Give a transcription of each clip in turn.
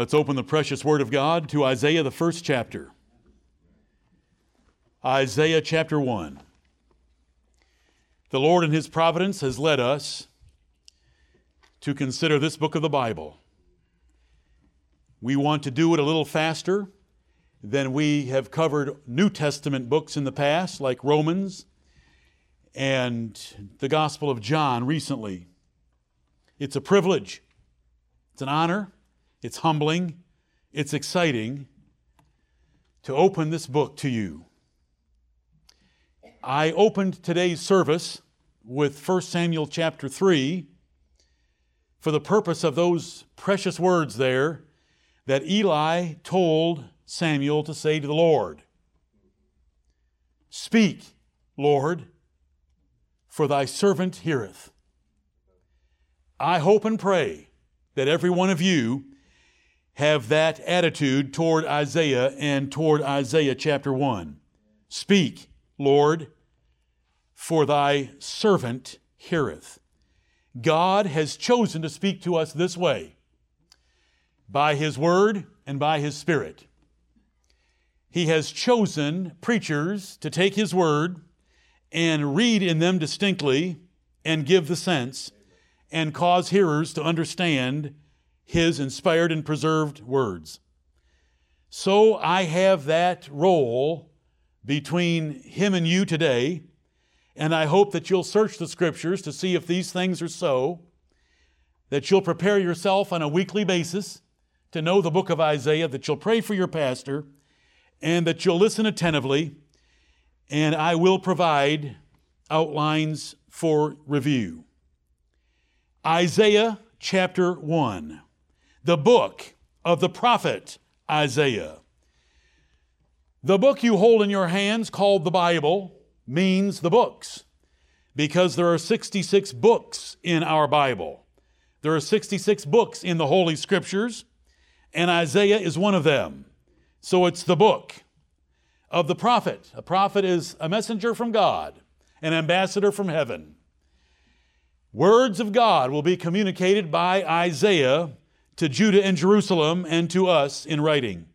Let's open the precious Word of God to Isaiah, the first chapter. Isaiah chapter 1. The Lord in His providence has led us to consider this book of the Bible. We want to do it a little faster than we have covered New Testament books in the past, like Romans and the Gospel of John recently. It's a privilege, it's an honor, it's humbling, it's exciting to open this book to you. I opened today's service with 1 Samuel chapter 3 for the purpose of those precious words there that Eli told Samuel to say to the Lord Speak, Lord, for thy servant heareth. I hope and pray that every one of you have that attitude toward Isaiah and toward Isaiah chapter 1. Speak, Lord, for thy servant heareth. God has chosen to speak to us this way by His Word and by His Spirit. He has chosen preachers to take His Word and read in them distinctly and give the sense and cause hearers to understand His inspired and preserved words. So I have that role between Him and you today and I hope that you'll search the scriptures to see if these things are so, that you'll prepare yourself on a weekly basis to know the book of Isaiah, that you'll pray for your pastor, and that you'll listen attentively, and I will provide outlines for review. Isaiah chapter 1, the book of the prophet Isaiah. The book you hold in your hands, called the Bible, means the books because there are 66 books in our Bible. There are 66 books in the Holy Scriptures, and Isaiah is one of them. So it's the book of the prophet. A prophet is a messenger from God, an ambassador from heaven. Words of God will be communicated by Isaiah to Judah and Jerusalem and to us in writing.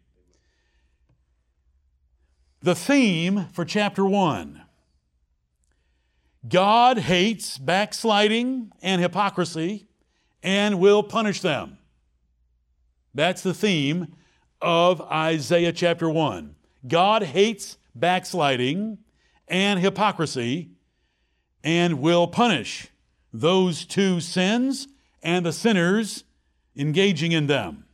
The theme for chapter 1 God hates backsliding and hypocrisy and will punish them. That's the theme of Isaiah chapter 1. God hates backsliding and hypocrisy and will punish those two sins and the sinners engaging in them.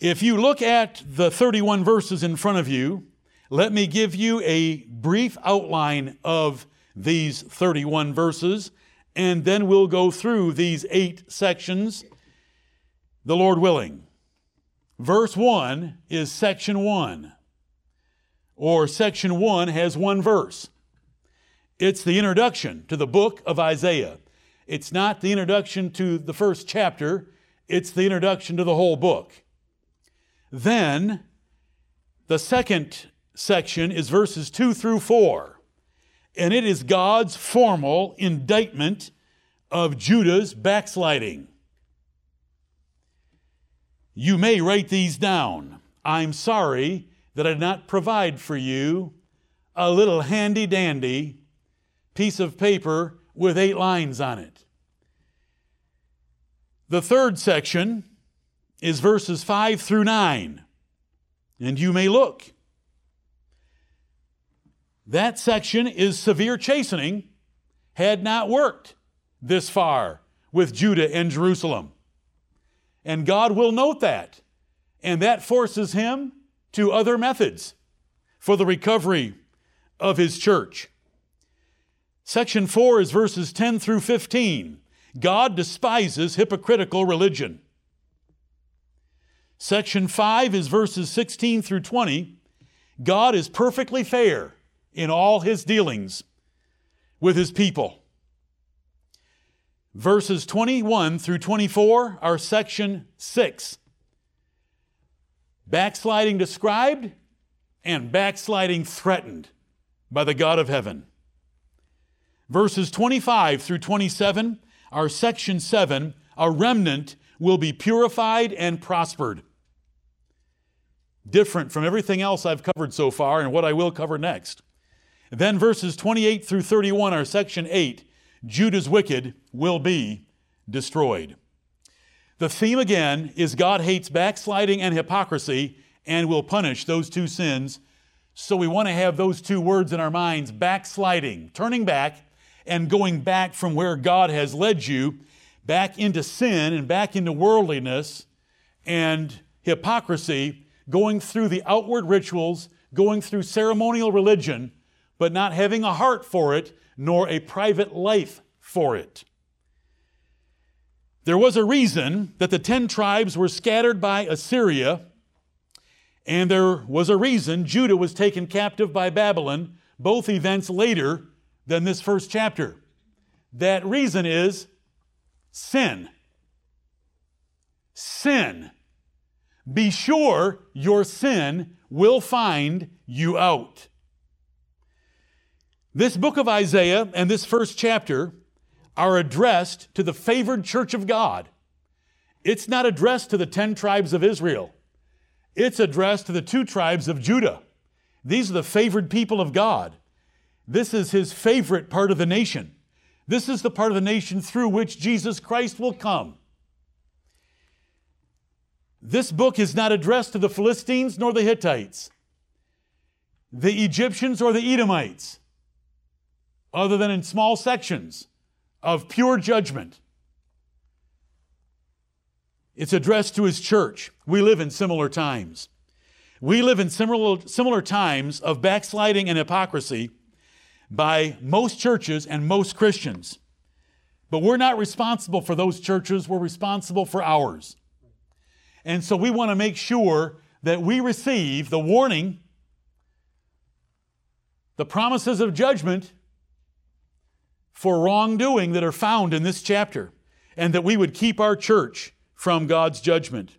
If you look at the 31 verses in front of you, let me give you a brief outline of these 31 verses, and then we'll go through these eight sections, the Lord willing. Verse 1 is section 1, or section 1 has one verse. It's the introduction to the book of Isaiah. It's not the introduction to the first chapter, it's the introduction to the whole book. Then, the second section is verses 2 through 4. And it is God's formal indictment of Judah's backsliding. You may write these down. I'm sorry that I did not provide for you a little handy dandy piece of paper with eight lines on it. The third section is verses 5 through 9. And you may look. That section is severe chastening had not worked this far with Judah and Jerusalem. And God will note that. And that forces him to other methods for the recovery of his church. Section 4 is verses 10 through 15. God despises hypocritical religion. Section 5 is verses 16 through 20. God is perfectly fair in all his dealings with his people. Verses 21 through 24 are section 6. Backsliding described and backsliding threatened by the God of heaven. Verses 25 through 27 are section 7, a remnant will be purified and prospered. Different from everything else I've covered so far and what I will cover next. Then verses 28 through 31 are section 8 Judah's wicked will be destroyed. The theme again is God hates backsliding and hypocrisy and will punish those two sins. So we want to have those two words in our minds backsliding, turning back and going back from where God has led you back into sin and back into worldliness and hypocrisy, going through the outward rituals, going through ceremonial religion, but not having a heart for it nor a private life for it. There was a reason that the ten tribes were scattered by Assyria, and there was a reason Judah was taken captive by Babylon, both events later than this first chapter. That reason is sin. Sin. Be sure your sin will find you out. This book of Isaiah and this first chapter are addressed to the favored church of God. It's not addressed to the 10 tribes of Israel. It's addressed to the two tribes of Judah. These are the favored people of God. This is his favorite part of the nation. This is the part of the nation through which Jesus Christ will come. This book is not addressed to the Philistines nor the Hittites, the Egyptians or the Edomites, other than in small sections of pure judgment. It's addressed to his church. We live in similar times. We live in similar, similar times of backsliding and hypocrisy by most churches and most Christians. But we're not responsible for those churches, we're responsible for ours. And so we want to make sure that we receive the warning, the promises of judgment for wrongdoing that are found in this chapter, and that we would keep our church from God's judgment.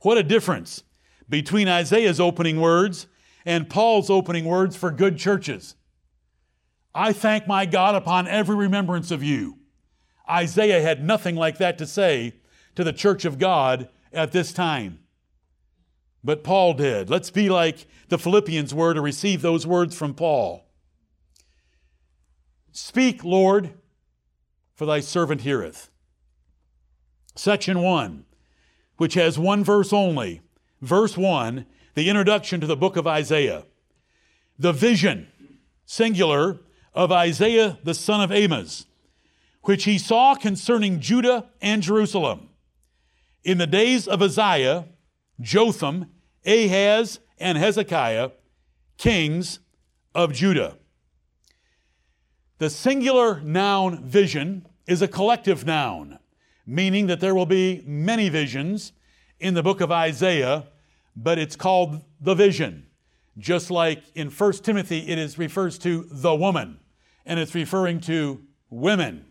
What a difference between Isaiah's opening words and Paul's opening words for good churches. I thank my God upon every remembrance of you. Isaiah had nothing like that to say to the church of God at this time. But Paul did. Let's be like the Philippians were to receive those words from Paul. Speak, Lord, for thy servant heareth. Section 1, which has one verse only. Verse 1, the introduction to the book of Isaiah. The vision, singular, of Isaiah the son of Amos, which he saw concerning Judah and Jerusalem. In the days of Uzziah, Jotham, Ahaz, and Hezekiah, kings of Judah. The singular noun vision is a collective noun, meaning that there will be many visions in the book of Isaiah, but it's called the vision. Just like in 1 Timothy, it is refers to the woman and it's referring to women.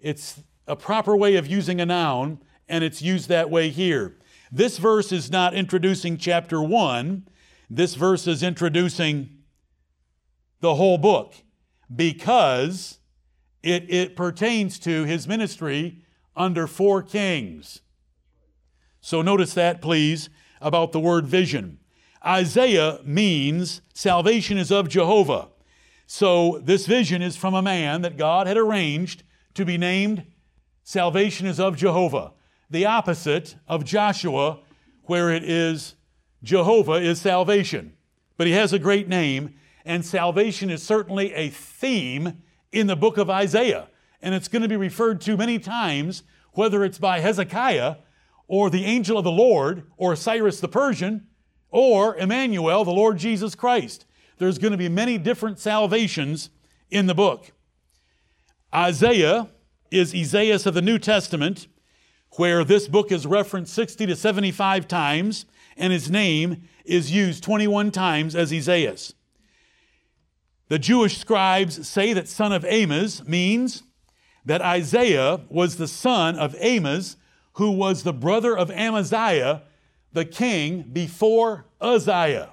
It's a proper way of using a noun, and it's used that way here. This verse is not introducing chapter 1, this verse is introducing the whole book because it, it pertains to his ministry under four kings. So notice that, please, about the word vision. Isaiah means salvation is of Jehovah. So, this vision is from a man that God had arranged to be named Salvation is of Jehovah. The opposite of Joshua, where it is Jehovah is salvation. But he has a great name, and salvation is certainly a theme in the book of Isaiah. And it's going to be referred to many times, whether it's by Hezekiah or the angel of the Lord or Cyrus the Persian or Emmanuel, the Lord Jesus Christ there's going to be many different salvations in the book. Isaiah is Esaias of the New Testament, where this book is referenced 60 to 75 times, and his name is used 21 times as Esaias. The Jewish scribes say that son of Amos means that Isaiah was the son of Amos, who was the brother of Amaziah, the king before Uzziah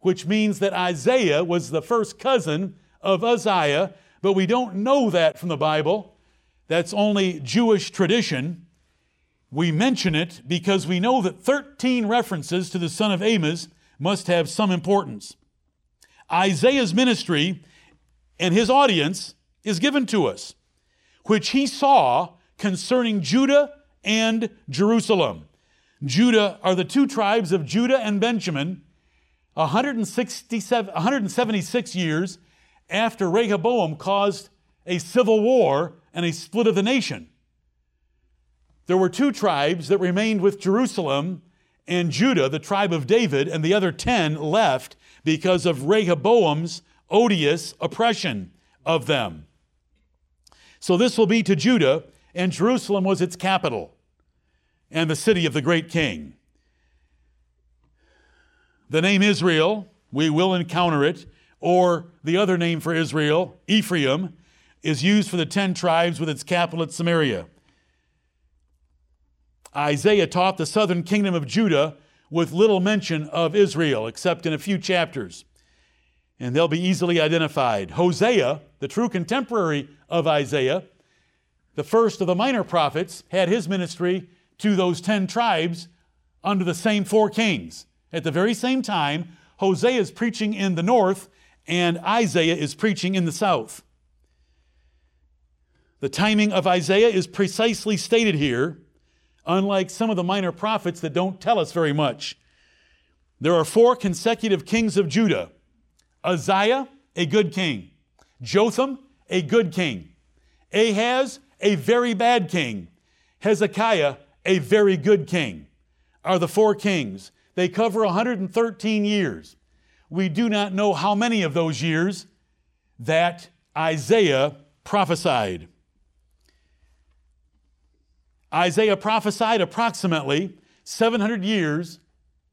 which means that Isaiah was the first cousin of Uzziah, but we don't know that from the Bible. That's only Jewish tradition. We mention it because we know that 13 references to the son of Amos must have some importance. Isaiah's ministry and his audience is given to us, which he saw concerning Judah and Jerusalem. Judah are the two tribes of Judah and Benjamin, 167, 176 years after Rehoboam caused a civil war and a split of the nation. There were two tribes that remained with Jerusalem and Judah, the tribe of David, and the other 10 left because of Rehoboam's odious oppression of them. So this will be to Judah, and Jerusalem was its capital and the city of the great king. The name Israel, we will encounter it, or the other name for Israel, Ephraim, is used for the ten tribes with its capital at Samaria. Isaiah taught the southern kingdom of Judah with little mention of Israel, except in a few chapters. And they'll be easily identified. Hosea, the true contemporary of Isaiah, the first of the minor prophets, had his ministry to those ten tribes under the same four kings. At the very same time, Hosea is preaching in the north and Isaiah is preaching in the south. The timing of Isaiah is precisely stated here, unlike some of the minor prophets that don't tell us very much. There are four consecutive kings of Judah Uzziah, a good king, Jotham, a good king, Ahaz, a very bad king, Hezekiah, a very good king, are the four kings. They cover 113 years. We do not know how many of those years that Isaiah prophesied. Isaiah prophesied approximately 700 years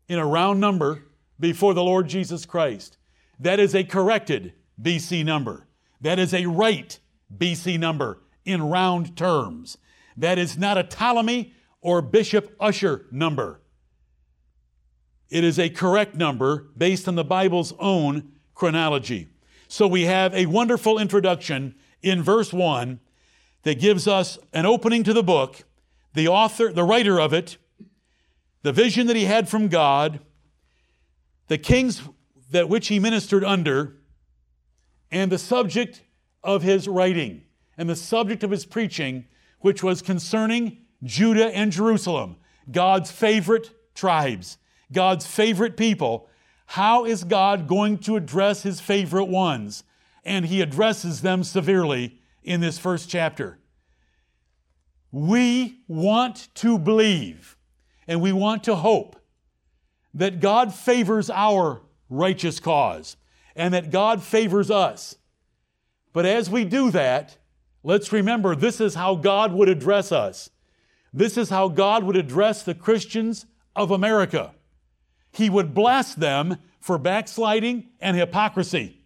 in a round number before the Lord Jesus Christ. That is a corrected BC number. That is a right BC number in round terms. That is not a Ptolemy or Bishop Ussher number. It is a correct number based on the Bible's own chronology. So we have a wonderful introduction in verse 1 that gives us an opening to the book the author, the writer of it, the vision that he had from God, the kings that which he ministered under, and the subject of his writing and the subject of his preaching, which was concerning Judah and Jerusalem, God's favorite tribes, God's favorite people. How is God going to address his favorite ones? And he addresses them severely in this first chapter. We want to believe and we want to hope that God favors our righteous cause and that God favors us. But as we do that, let's remember this is how God would address us. This is how God would address the Christians of America. He would bless them for backsliding and hypocrisy.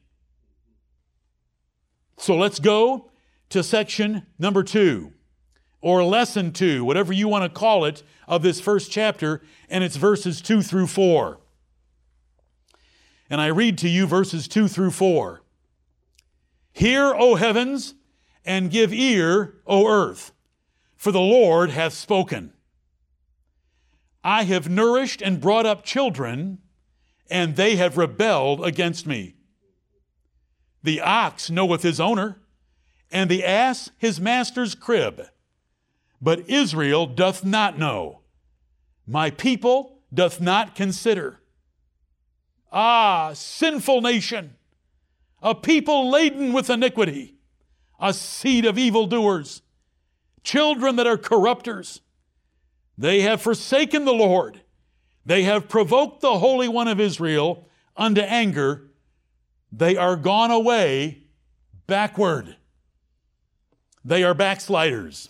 So let's go to section number two or lesson two, whatever you want to call it, of this first chapter, and it's verses two through four. And I read to you verses two through four. Hear, O heavens, and give ear, O earth, for the Lord hath spoken. I have nourished and brought up children, and they have rebelled against me. The ox knoweth his owner, and the ass his master's crib but Israel doth not know. My people doth not consider. Ah, sinful nation, a people laden with iniquity, a seed of evildoers, children that are corrupters. They have forsaken the Lord. They have provoked the Holy One of Israel unto anger. They are gone away backward. They are backsliders.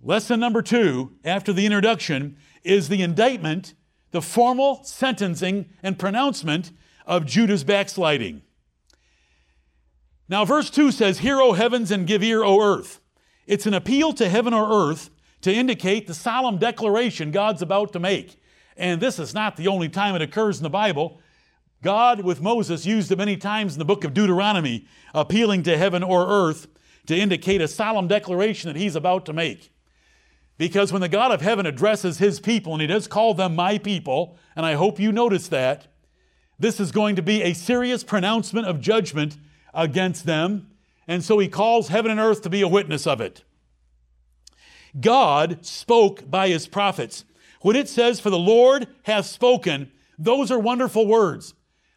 Lesson number two, after the introduction, is the indictment, the formal sentencing and pronouncement of Judah's backsliding. Now, verse 2 says, Hear, O heavens, and give ear, O earth. It's an appeal to heaven or earth to indicate the solemn declaration God's about to make. And this is not the only time it occurs in the Bible. God, with Moses, used it many times in the book of Deuteronomy, appealing to heaven or earth to indicate a solemn declaration that he's about to make. Because when the God of heaven addresses his people, and he does call them my people, and I hope you notice that, this is going to be a serious pronouncement of judgment against them. And so he calls heaven and earth to be a witness of it. God spoke by his prophets. When it says, For the Lord hath spoken, those are wonderful words.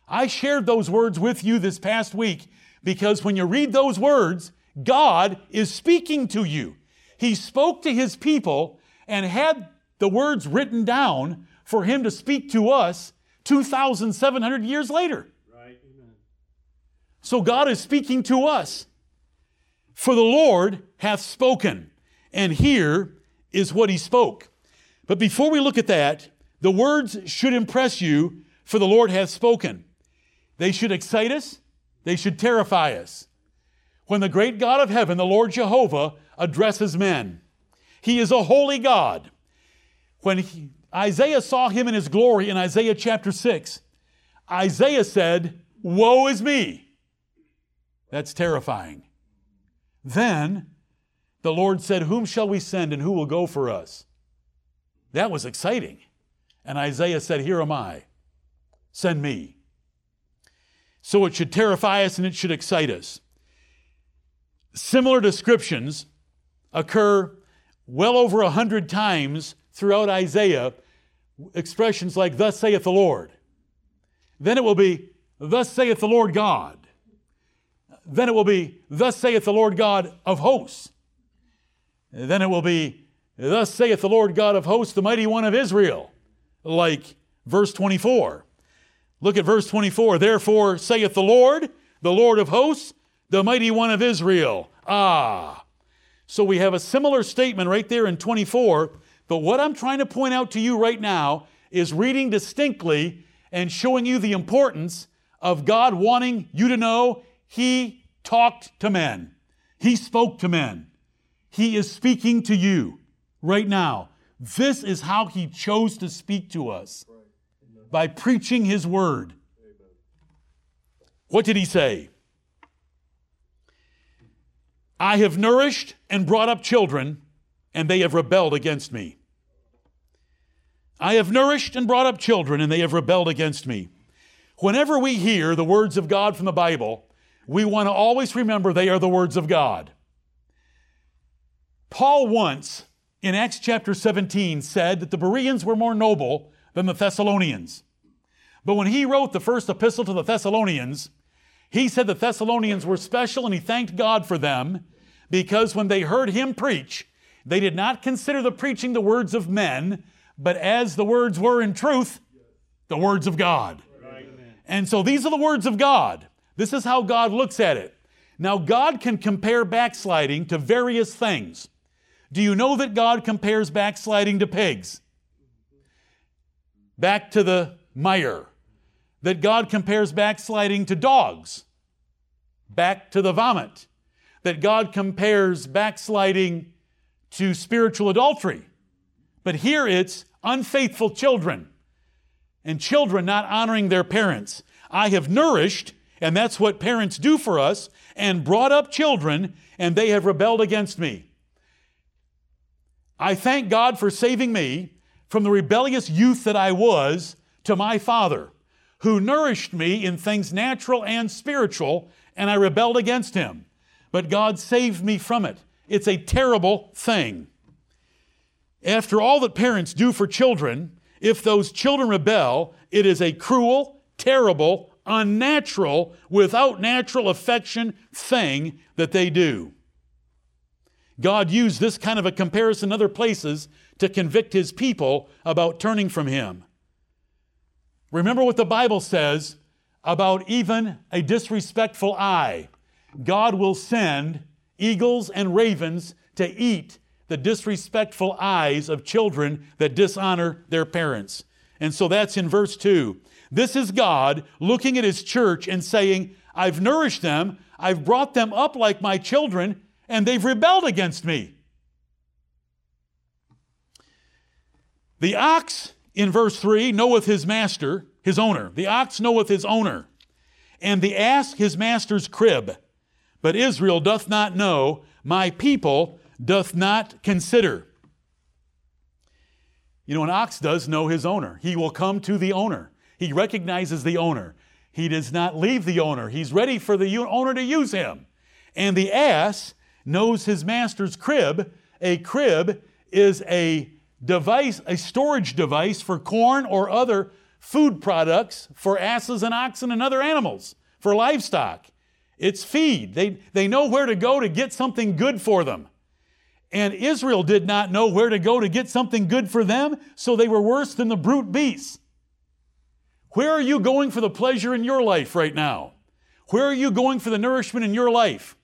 I shared those words with you this past week because when you read those words, God is speaking to you. He spoke to his people and had the words written down for him to speak to us 2,700 years later. Right. Amen. So God is speaking to us. For the Lord hath spoken, and here is what he spoke. But before we look at that, the words should impress you, for the Lord hath spoken. They should excite us, they should terrify us. When the great God of heaven, the Lord Jehovah, addresses men, He is a holy God. When he, Isaiah saw him in his glory in Isaiah chapter 6, Isaiah said, Woe is me! That's terrifying. Then the Lord said, Whom shall we send and who will go for us? That was exciting. And Isaiah said, Here am I. Send me. So it should terrify us and it should excite us. Similar descriptions occur well over a hundred times throughout Isaiah, expressions like, Thus saith the Lord. Then it will be, Thus saith the Lord God then it will be, Thus saith the Lord God of hosts. Then it will be, Thus saith the Lord God of hosts, the mighty one of Israel, like verse 24. Look at verse 24. Therefore saith the Lord, the Lord of hosts, the mighty one of Israel. Ah. So we have a similar statement right there in 24. But what I'm trying to point out to you right now is reading distinctly and showing you the importance of God wanting you to know He talked to men. He spoke to men. He is speaking to you right now. This is how He chose to speak to us by preaching His word. What did He say? I have nourished and brought up children, and they have rebelled against me. I have nourished and brought up children, and they have rebelled against me. Whenever we hear the words of God from the Bible, we want to always remember they are the words of God. Paul once, in Acts chapter 17, said that the Bereans were more noble than the Thessalonians. But when he wrote the first epistle to the Thessalonians, he said the Thessalonians were special and he thanked God for them because when they heard him preach, they did not consider the preaching the words of men, but as the words were in truth, the words of God. And so these are the words of God. This is how God looks at it. Now, God can compare backsliding to various things. Do you know that God compares backsliding to pigs? Back to the mire. That God compares backsliding to dogs. Back to the vomit. That God compares backsliding to spiritual adultery. But here it's unfaithful children and children not honoring their parents. I have nourished and that's what parents do for us, and brought up children, and they have rebelled against me. I thank God for saving me from the rebellious youth that I was to my father, who nourished me in things natural and spiritual, and I rebelled against him. But God saved me from it. It's a terrible thing. After all that parents do for children, if those children rebel, it is a cruel, terrible, unnatural, without natural affection thing that they do. God used this kind of a comparison in other places to convict his people about turning from him. Remember what the Bible says about even a disrespectful eye. God will send eagles and ravens to eat the disrespectful eyes of children that dishonor their parents. And so that's in verse 2. This is God looking at His church and saying, I've nourished them, I've brought them up like my children, and they've rebelled against me. The ox in verse 3 knoweth his master, his owner. The ox knoweth his owner, and the ass his master's crib. But Israel doth not know, my people doth not consider. You know, an ox does know his owner. He will come to the owner. He recognizes the owner. He does not leave the owner. He's ready for the owner to use him. And the ass knows his master's crib. A crib is a device, a storage device for corn or other food products for asses and oxen and other animals, for livestock. It's feed. They, they know where to go to get something good for them. And Israel did not know where to go to get something good for them, so they were worse than the brute beasts. Where are you going for the pleasure in your life right now? Where are you going for the nourishment in your life?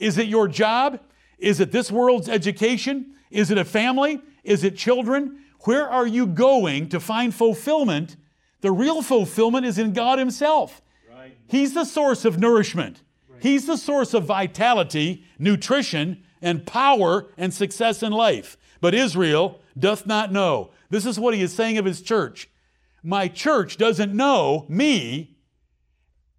Is it your job? Is it this world's education? Is it a family? Is it children? Where are you going to find fulfillment? The real fulfillment is in God Himself. Right. He's the source of nourishment. Right. He's the source of vitality, nutrition, and power and success in life. But Israel doth not know. This is what he is saying of his church. My church doesn't know me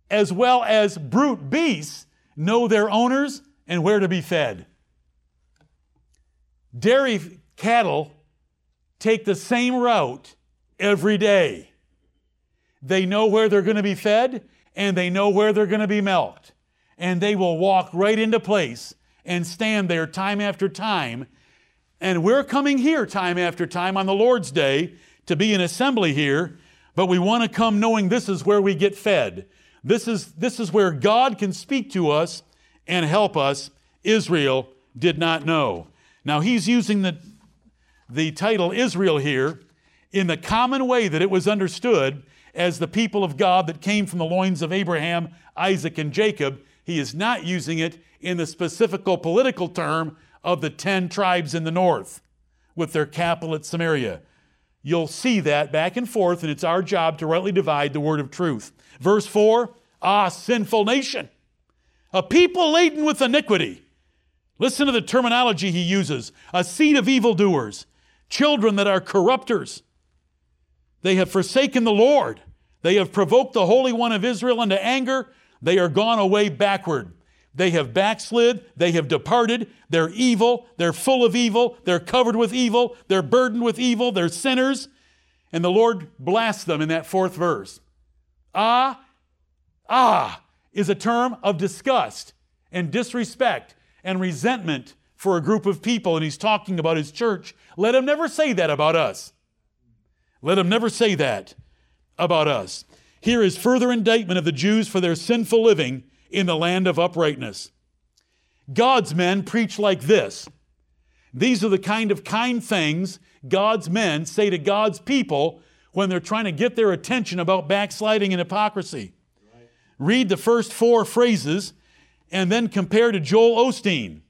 as well as brute beasts know their owners and where to be fed. Dairy cattle take the same route every day. They know where they're going to be fed and they know where they're going to be milked. And they will walk right into place and stand there time after time. And we're coming here time after time on the Lord's Day to be an assembly here, but we want to come knowing this is where we get fed. This is, this is where God can speak to us and help us. Israel did not know. Now, he's using the, the title Israel here in the common way that it was understood as the people of God that came from the loins of Abraham, Isaac, and Jacob. He is not using it in the specific political term of the 10 tribes in the north with their capital at Samaria. You'll see that back and forth, and it's our job to rightly divide the word of truth. Verse 4 Ah, sinful nation, a people laden with iniquity. Listen to the terminology he uses a seed of evildoers, children that are corrupters. They have forsaken the Lord. They have provoked the Holy One of Israel into anger. They are gone away backward. They have backslid. They have departed. They're evil. They're full of evil. They're covered with evil. They're burdened with evil. They're sinners. And the Lord blasts them in that fourth verse. Ah, ah is a term of disgust and disrespect and resentment for a group of people. And he's talking about his church. Let him never say that about us. Let him never say that about us. Here is further indictment of the Jews for their sinful living in the land of uprightness. God's men preach like this. These are the kind of kind things God's men say to God's people when they're trying to get their attention about backsliding and hypocrisy. Read the first four phrases and then compare to Joel Osteen.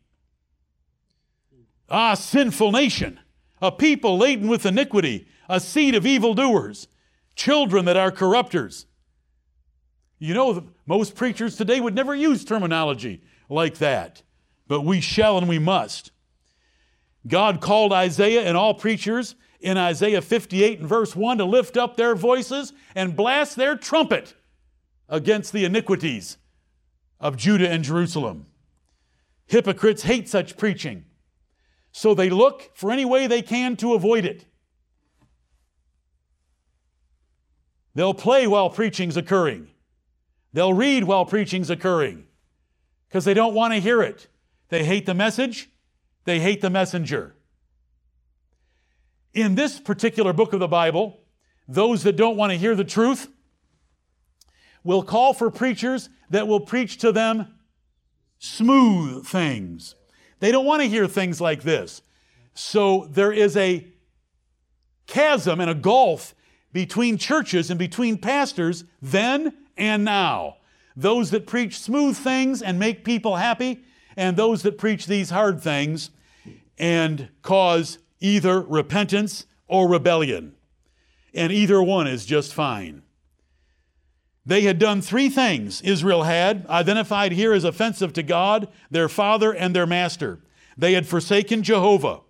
Ah, sinful nation, a people laden with iniquity, a seed of evildoers, children that are corrupters. You know, most preachers today would never use terminology like that, but we shall and we must. God called Isaiah and all preachers in Isaiah 58 and verse 1 to lift up their voices and blast their trumpet against the iniquities of Judah and Jerusalem. Hypocrites hate such preaching, so they look for any way they can to avoid it. They'll play while preaching's occurring. They'll read while preaching's occurring because they don't want to hear it. They hate the message, they hate the messenger. In this particular book of the Bible, those that don't want to hear the truth will call for preachers that will preach to them smooth things. They don't want to hear things like this. So there is a chasm and a gulf between churches and between pastors then and now. Those that preach smooth things and make people happy, and those that preach these hard things and cause either repentance or rebellion. And either one is just fine. They had done three things, Israel had, identified here as offensive to God, their father, and their master. They had forsaken Jehovah.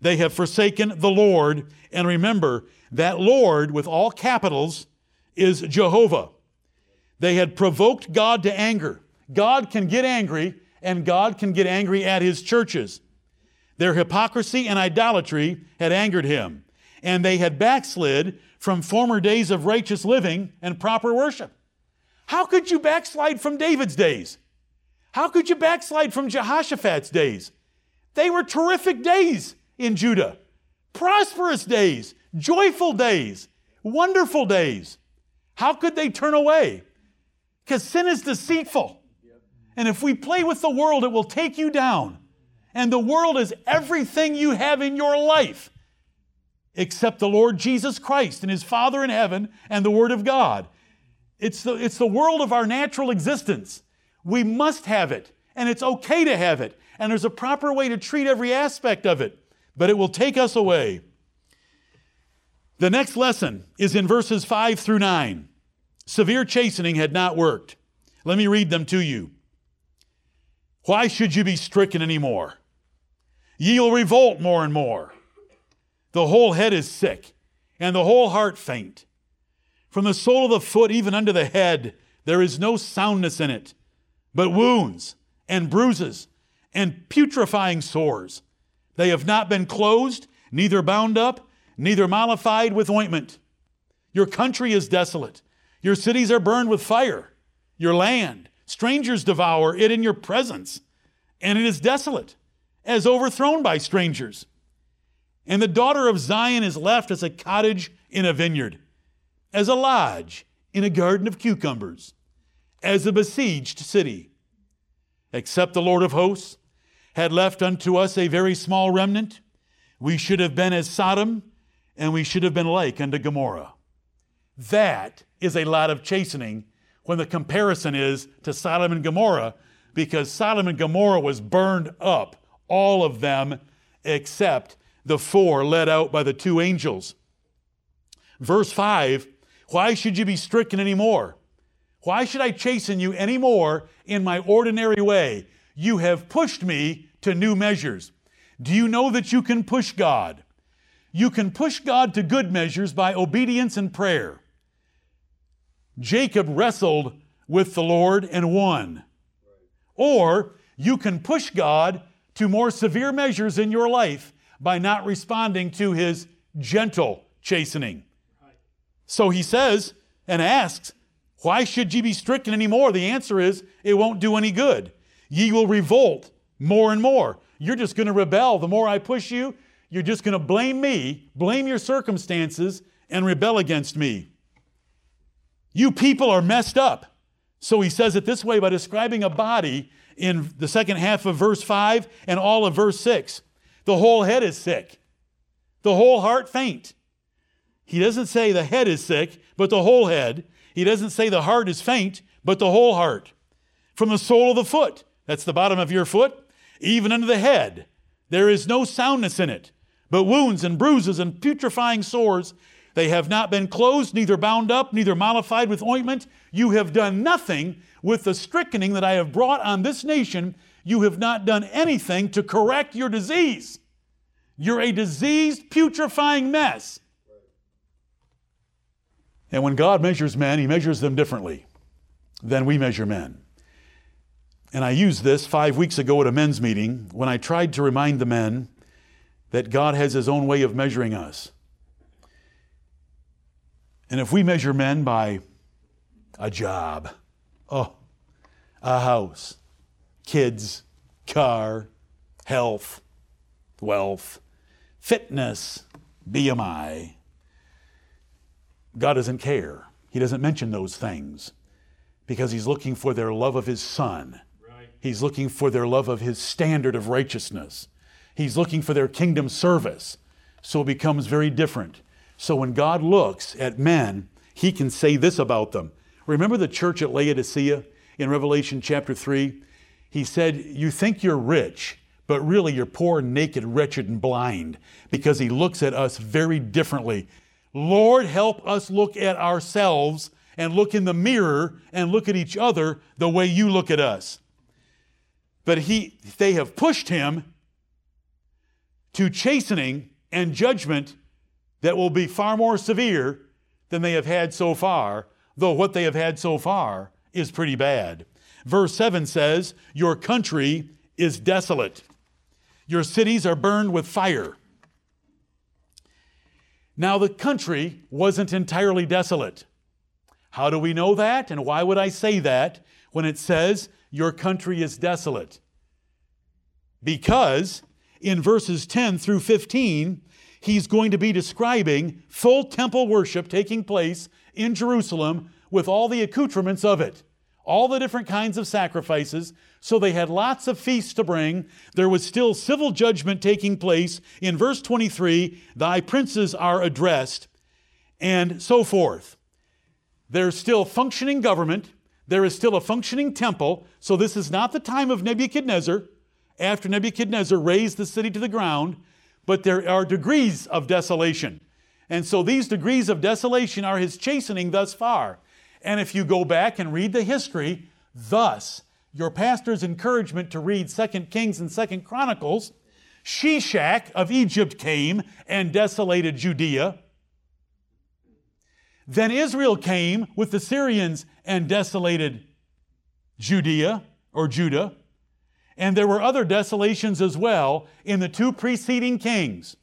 They have forsaken the Lord. And remember, that Lord, with all capitals, is Jehovah. They had provoked God to anger. God can get angry, and God can get angry at his churches. Their hypocrisy and idolatry had angered him. and they had backslid from former days of righteous living and proper worship. How could you backslide from David's days? How could you backslide from Jehoshaphat's days? They were terrific days in Judah, prosperous days, joyful days, wonderful days. How could they turn away? Because sin is deceitful. And if we play with the world, it will take you down. And the world is everything you have in your life except the Lord Jesus Christ and His Father in heaven and the Word of God. It's the, it's the world of our natural existence. We must have it, and it's okay to have it, and there's a proper way to treat every aspect of it, but it will take us away. The next lesson is in verses 5 through 9. Severe chastening had not worked. Let me read them to you. Why should you be stricken any more? Ye will revolt more and more. The whole head is sick, and the whole heart faint. From the sole of the foot even unto the head, there is no soundness in it, but wounds and bruises and putrefying sores. They have not been closed, neither bound up, neither mollified with ointment. Your country is desolate. Your cities are burned with fire. Your land, strangers devour it in your presence, and it is desolate, as overthrown by strangers. And the daughter of Zion is left as a cottage in a vineyard, as a lodge in a garden of cucumbers, as a besieged city. Except the Lord of hosts had left unto us a very small remnant, we should have been as Sodom, and we should have been like unto Gomorrah. That is a lot of chastening when the comparison is to Sodom and Gomorrah, because Sodom and Gomorrah was burned up, all of them except the four led out by the two angels. Verse 5 Why should you be stricken anymore? Why should I chasten you any more in my ordinary way? You have pushed me to new measures. Do you know that you can push God? You can push God to good measures by obedience and prayer. Jacob wrestled with the Lord and won. Or you can push God to more severe measures in your life by not responding to his gentle chastening. So he says and asks, Why should ye be stricken any more? The answer is, It won't do any good. Ye will revolt more and more. You're just going to rebel. The more I push you, you're just going to blame me, blame your circumstances, and rebel against me. You people are messed up. So he says it this way by describing a body in the second half of verse 5 and all of verse 6. The whole head is sick, the whole heart faint. He doesn't say the head is sick, but the whole head. He doesn't say the heart is faint, but the whole heart. From the sole of the foot, that's the bottom of your foot, even unto the head, there is no soundness in it, but wounds and bruises and putrefying sores. They have not been closed, neither bound up, neither mollified with ointment. You have done nothing with the strickening that I have brought on this nation you have not done anything to correct your disease. You're a diseased, putrefying mess. And when God measures men, He measures them differently than we measure men. And I used this five weeks ago at a men's meeting when I tried to remind the men that God has His own way of measuring us. And if we measure men by a job, oh, a house, kids, car, health, wealth, fitness, BMI. God doesn't care. He doesn't mention those things because He's looking for their love of His Son. Right. He's looking for their love of His standard of righteousness. He's looking for their kingdom service. So it becomes very different. So when God looks at men, He can say this about them. Remember the church at Laodicea in Revelation chapter 3? He said, You think you're rich, but really you're poor, naked, wretched, and blind because He looks at us very differently. Lord, help us look at ourselves and look in the mirror and look at each other the way you look at us. But he, they have pushed him to chastening and judgment that will be far more severe than they have had so far, though what they have had so far is pretty bad. Verse 7 says, Your country is desolate, your cities are burned with fire. Now, the country wasn't entirely desolate. How do we know that? And why would I say that when it says, Your country is desolate? Because in verses 10 through 15, he's going to be describing full temple worship taking place in Jerusalem with all the accoutrements of it, all the different kinds of sacrifices. So they had lots of feasts to bring. There was still civil judgment taking place. In verse 23, thy princes are addressed, and so forth. There's still functioning government. There is still a functioning temple. So this is not the time of Nebuchadnezzar, after Nebuchadnezzar razed the city to the ground, but there are degrees of desolation. And so these degrees of desolation are his chastening thus far. And if you go back and read the history, thus, your pastor's encouragement to read 2 Kings and 2 Chronicles, Shishak of Egypt came and desolated Judea. Then Israel came with the Syrians and desolated Judea or Judah. And there were other desolations as well in the two preceding kings.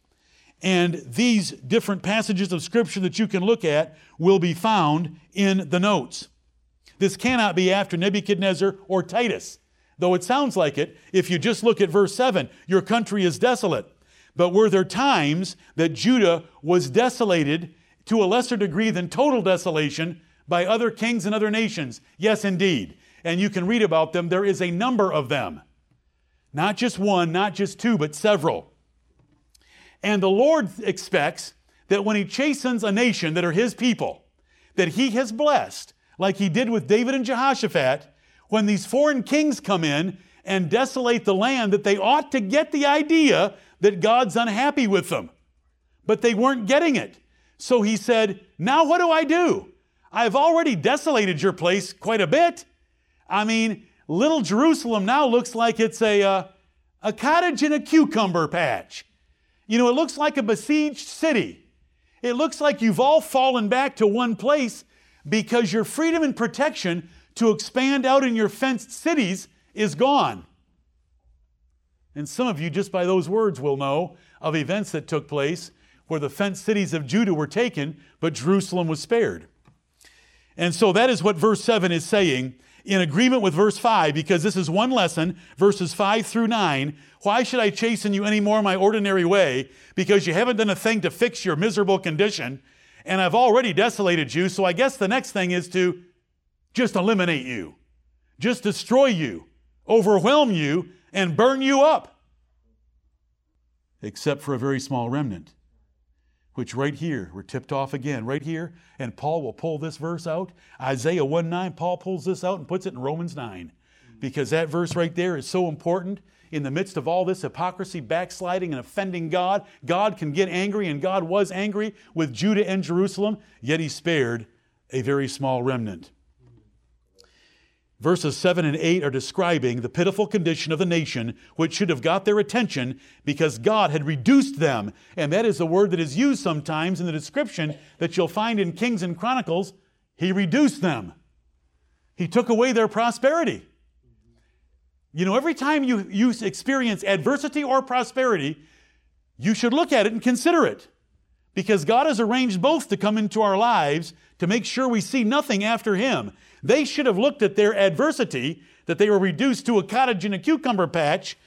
And these different passages of Scripture that you can look at will be found in the notes. This cannot be after Nebuchadnezzar or Titus, though it sounds like it if you just look at verse 7 your country is desolate. But were there times that Judah was desolated to a lesser degree than total desolation by other kings and other nations. Yes, indeed. And you can read about them. There is a number of them. Not just one, not just two, but several. And the Lord expects that when He chastens a nation that are His people, that He has blessed, like He did with David and Jehoshaphat, when these foreign kings come in and desolate the land, that they ought to get the idea that God's unhappy with them. But they weren't getting it. So he said, Now what do I do? I've already desolated your place quite a bit. I mean, little Jerusalem now looks like it's a, uh, a cottage in a cucumber patch. You know, it looks like a besieged city. It looks like you've all fallen back to one place because your freedom and protection to expand out in your fenced cities is gone. And some of you, just by those words, will know of events that took place where the fenced cities of Judah were taken, but Jerusalem was spared. And so that is what verse 7 is saying in agreement with verse 5, because this is one lesson, verses 5 through 9. Why should I chasten you any more my ordinary way? Because you haven't done a thing to fix your miserable condition, and I've already desolated you, so I guess the next thing is to just eliminate you, just destroy you, overwhelm you, and burn you up. Except for a very small remnant which right here, we're tipped off again, right here, and Paul will pull this verse out. Isaiah 1 9, Paul pulls this out and puts it in Romans 9. Because that verse right there is so important. In the midst of all this hypocrisy, backsliding, and offending God, God can get angry, and God was angry with Judah and Jerusalem, yet He spared a very small remnant. Verses 7 and 8 are describing the pitiful condition of the nation, which should have got their attention because God had reduced them. And that is a word that is used sometimes in the description that you'll find in Kings and Chronicles. He reduced them, He took away their prosperity. You know, every time you, you experience adversity or prosperity, you should look at it and consider it. Because God has arranged both to come into our lives to make sure we see nothing after Him. They should have looked at their adversity, that they were reduced to a cottage in a cucumber patch,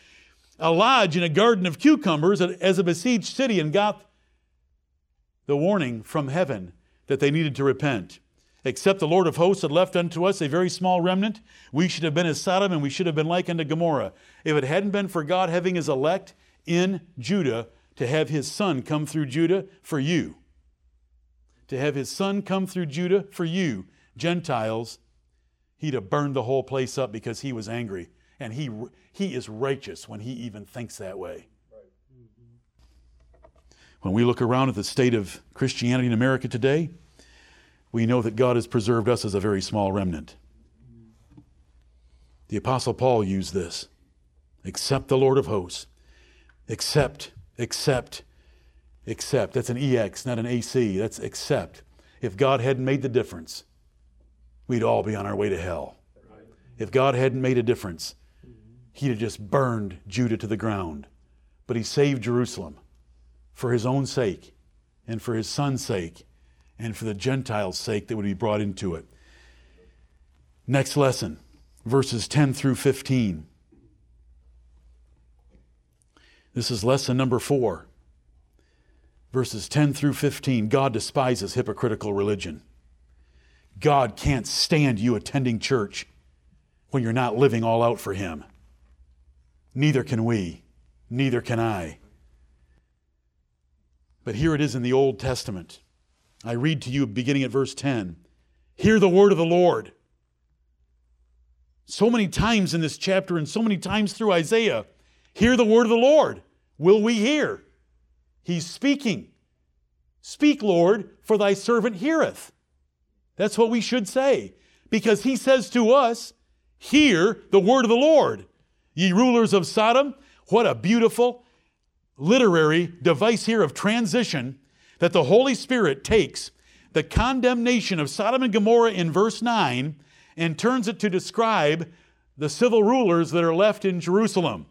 a lodge in a garden of cucumbers as a besieged city, and got the warning from heaven that they needed to repent. Except the Lord of hosts had left unto us a very small remnant, we should have been as Sodom and we should have been like unto Gomorrah. If it hadn't been for God having his elect in Judah to have his son come through Judah for you, to have his son come through Judah for you, Gentiles, he'd have burned the whole place up because he was angry. And he, he is righteous when he even thinks that way. When we look around at the state of Christianity in America today, we know that God has preserved us as a very small remnant. The Apostle Paul used this except the Lord of hosts, except, except, except. That's an EX, not an AC. That's except. If God hadn't made the difference, we'd all be on our way to hell. If God hadn't made a difference, He'd have just burned Judah to the ground. But He saved Jerusalem for His own sake and for his son's sake and for the Gentiles' sake that would be brought into it. Next lesson, verses 10 through 15. This is lesson number four. Verses 10 through 15. God despises hypocritical religion. God can't stand you attending church when you're not living all out for Him. Neither can we. Neither can I. But here it is in the Old Testament. I read to you beginning at verse 10. Hear the word of the Lord. So many times in this chapter and so many times through Isaiah, hear the word of the Lord. Will we hear? He's speaking. Speak, Lord, for thy servant heareth. That's what we should say. Because he says to us, Hear the word of the Lord. Ye rulers of Sodom, what a beautiful literary device here of transition that the Holy Spirit takes the condemnation of Sodom and Gomorrah in verse 9 and turns it to describe the civil rulers that are left in Jerusalem.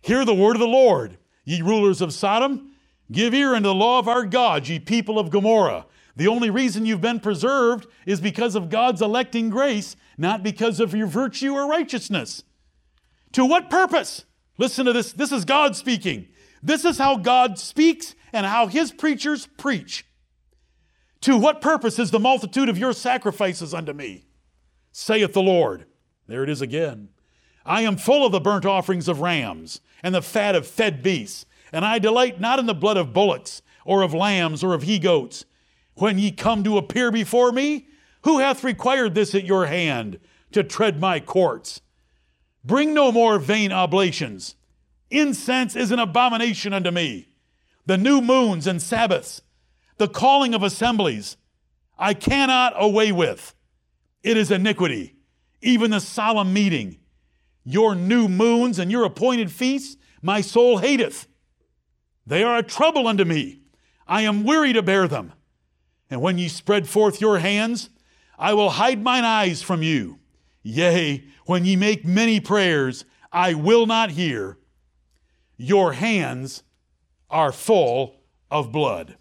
Hear the word of the Lord, ye rulers of Sodom. Give ear unto the law of our God, ye people of Gomorrah. The only reason you've been preserved is because of God's electing grace, not because of your virtue or righteousness. To what purpose? Listen to this. This is God speaking. This is how God speaks and how his preachers preach. To what purpose is the multitude of your sacrifices unto me? Saith the Lord. There it is again. I am full of the burnt offerings of rams and the fat of fed beasts, and I delight not in the blood of bullocks or of lambs or of he goats. When ye come to appear before me, who hath required this at your hand to tread my courts? Bring no more vain oblations. Incense is an abomination unto me. The new moons and Sabbaths, the calling of assemblies, I cannot away with. It is iniquity, even the solemn meeting. Your new moons and your appointed feasts, my soul hateth. They are a trouble unto me. I am weary to bear them. And when ye spread forth your hands, I will hide mine eyes from you. Yea, when ye make many prayers, I will not hear. Your hands are full of blood.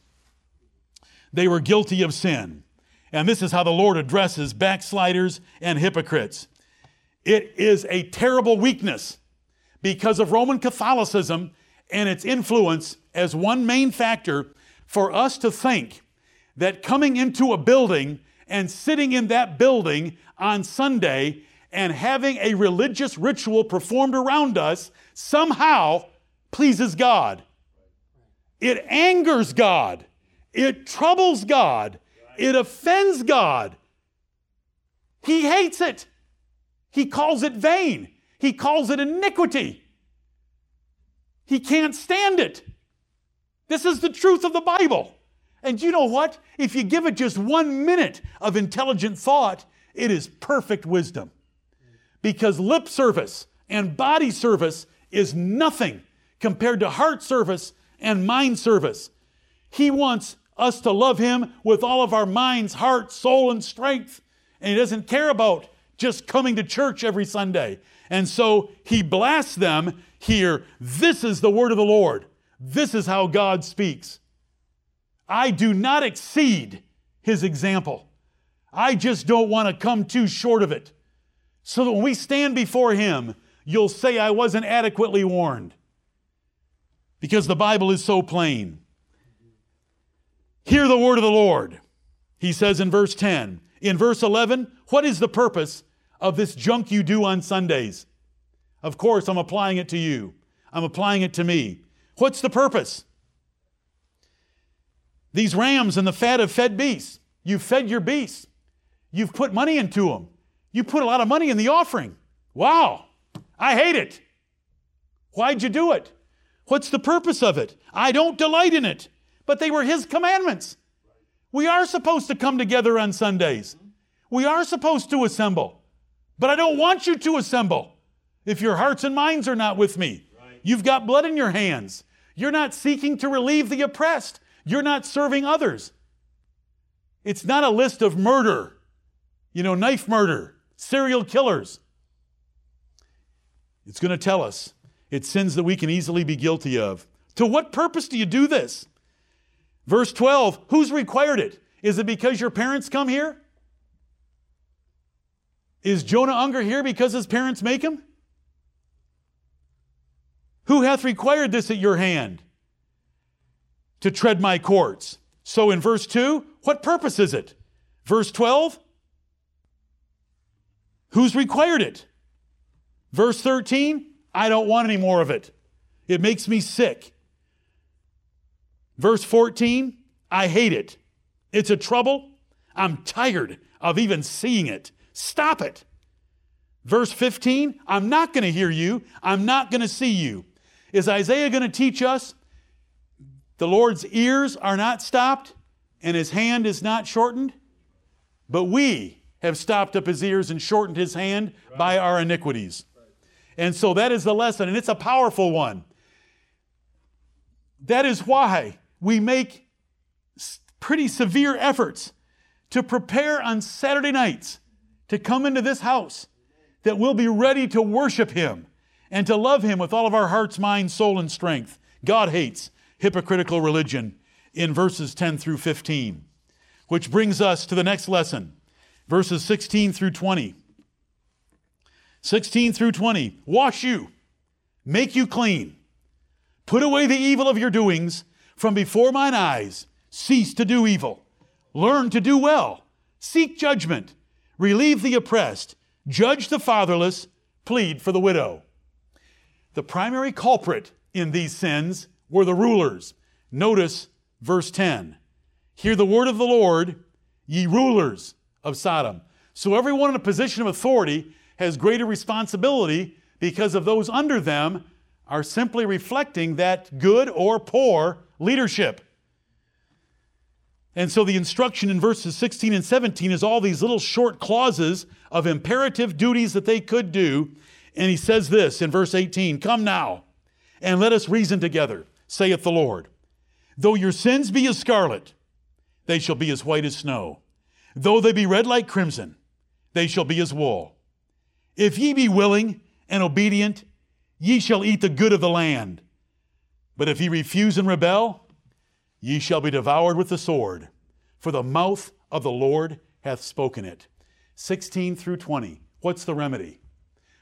They were guilty of sin. And this is how the Lord addresses backsliders and hypocrites. It is a terrible weakness because of Roman Catholicism and its influence as one main factor for us to think that coming into a building and sitting in that building on Sunday and having a religious ritual performed around us somehow pleases God. It angers God. It troubles God. It offends God. He hates it. He calls it vain. He calls it iniquity. He can't stand it. This is the truth of the Bible. And you know what? If you give it just one minute of intelligent thought, it is perfect wisdom. Because lip service and body service is nothing compared to heart service and mind service. He wants us to love Him with all of our minds, heart, soul, and strength. And He doesn't care about just coming to church every Sunday. And so He blasts them here. This is the word of the Lord. This is how God speaks. I do not exceed His example. I just don't want to come too short of it. So that when we stand before Him, you'll say, I wasn't adequately warned. Because the Bible is so plain. Hear the word of the Lord, he says in verse 10. In verse 11, what is the purpose of this junk you do on Sundays? Of course, I'm applying it to you. I'm applying it to me. What's the purpose? These rams and the fat of fed beasts. You've fed your beasts. You've put money into them. You put a lot of money in the offering. Wow, I hate it. Why'd you do it? What's the purpose of it? I don't delight in it but they were His commandments. We are supposed to come together on Sundays. We are supposed to assemble. But I don't want you to assemble if your hearts and minds are not with me. You've got blood in your hands. You're not seeking to relieve the oppressed. You're not serving others. It's not a list of murder, you know, knife murder, serial killers. It's going to tell us it's sins that we can easily be guilty of. To what purpose do you do this? Verse 12, who's required it? Is it because your parents come here? Is Jonah Unger here because his parents make him? Who hath required this at your hand? To tread my courts. So in verse 2, what purpose is it? Verse 12, who's required it? Verse 13, I don't want any more of it. It makes me sick. Verse 14, I hate it. It's a trouble. I'm tired of even seeing it. Stop it. Verse 15, I'm not going to hear you. I'm not going to see you. Is Isaiah going to teach us the Lord's ears are not stopped and his hand is not shortened? But we have stopped up his ears and shortened his hand by our iniquities. And so that is the lesson, and it's a powerful one. That is why we make pretty severe efforts to prepare on Saturday nights to come into this house that we'll be ready to worship Him and to love Him with all of our hearts, mind, soul, and strength. God hates hypocritical religion in verses 10 through 15, which brings us to the next lesson, verses 16 through 20. 16 through 20 Wash you, make you clean, put away the evil of your doings from before mine eyes. Cease to do evil. Learn to do well. Seek judgment. Relieve the oppressed. Judge the fatherless. Plead for the widow. The primary culprit in these sins were the rulers. Notice verse 10. Hear the word of the Lord, ye rulers of Sodom. So everyone in a position of authority has greater responsibility because of those under them are simply reflecting that good or poor leadership. And so the instruction in verses 16 and 17 is all these little short clauses of imperative duties that they could do. And he says this in verse 18 Come now, and let us reason together, saith the Lord. Though your sins be as scarlet, they shall be as white as snow. Though they be red like crimson, they shall be as wool. If ye be willing and obedient, ye shall eat the good of the land. But if ye refuse and rebel, ye shall be devoured with the sword, for the mouth of the Lord hath spoken it. 16 through 20. What's the remedy?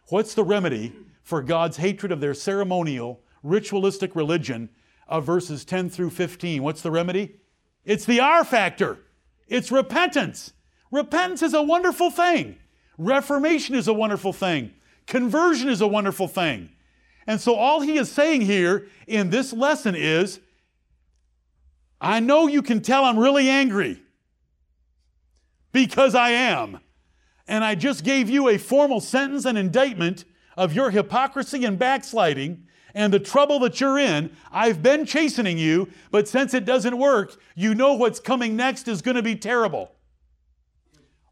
What's the remedy for God's hatred of their ceremonial, ritualistic religion of verses 10 through 15? What's the remedy? It's the R factor. It's repentance. Repentance is a wonderful thing. Reformation is a wonderful thing. Conversion is a wonderful thing. And so all he is saying here in this lesson is I know you can tell I'm really angry because I am. And I just gave you a formal sentence and indictment of your hypocrisy and backsliding and the trouble that you're in. I've been chastening you, but since it doesn't work, you know what's coming next is going to be terrible.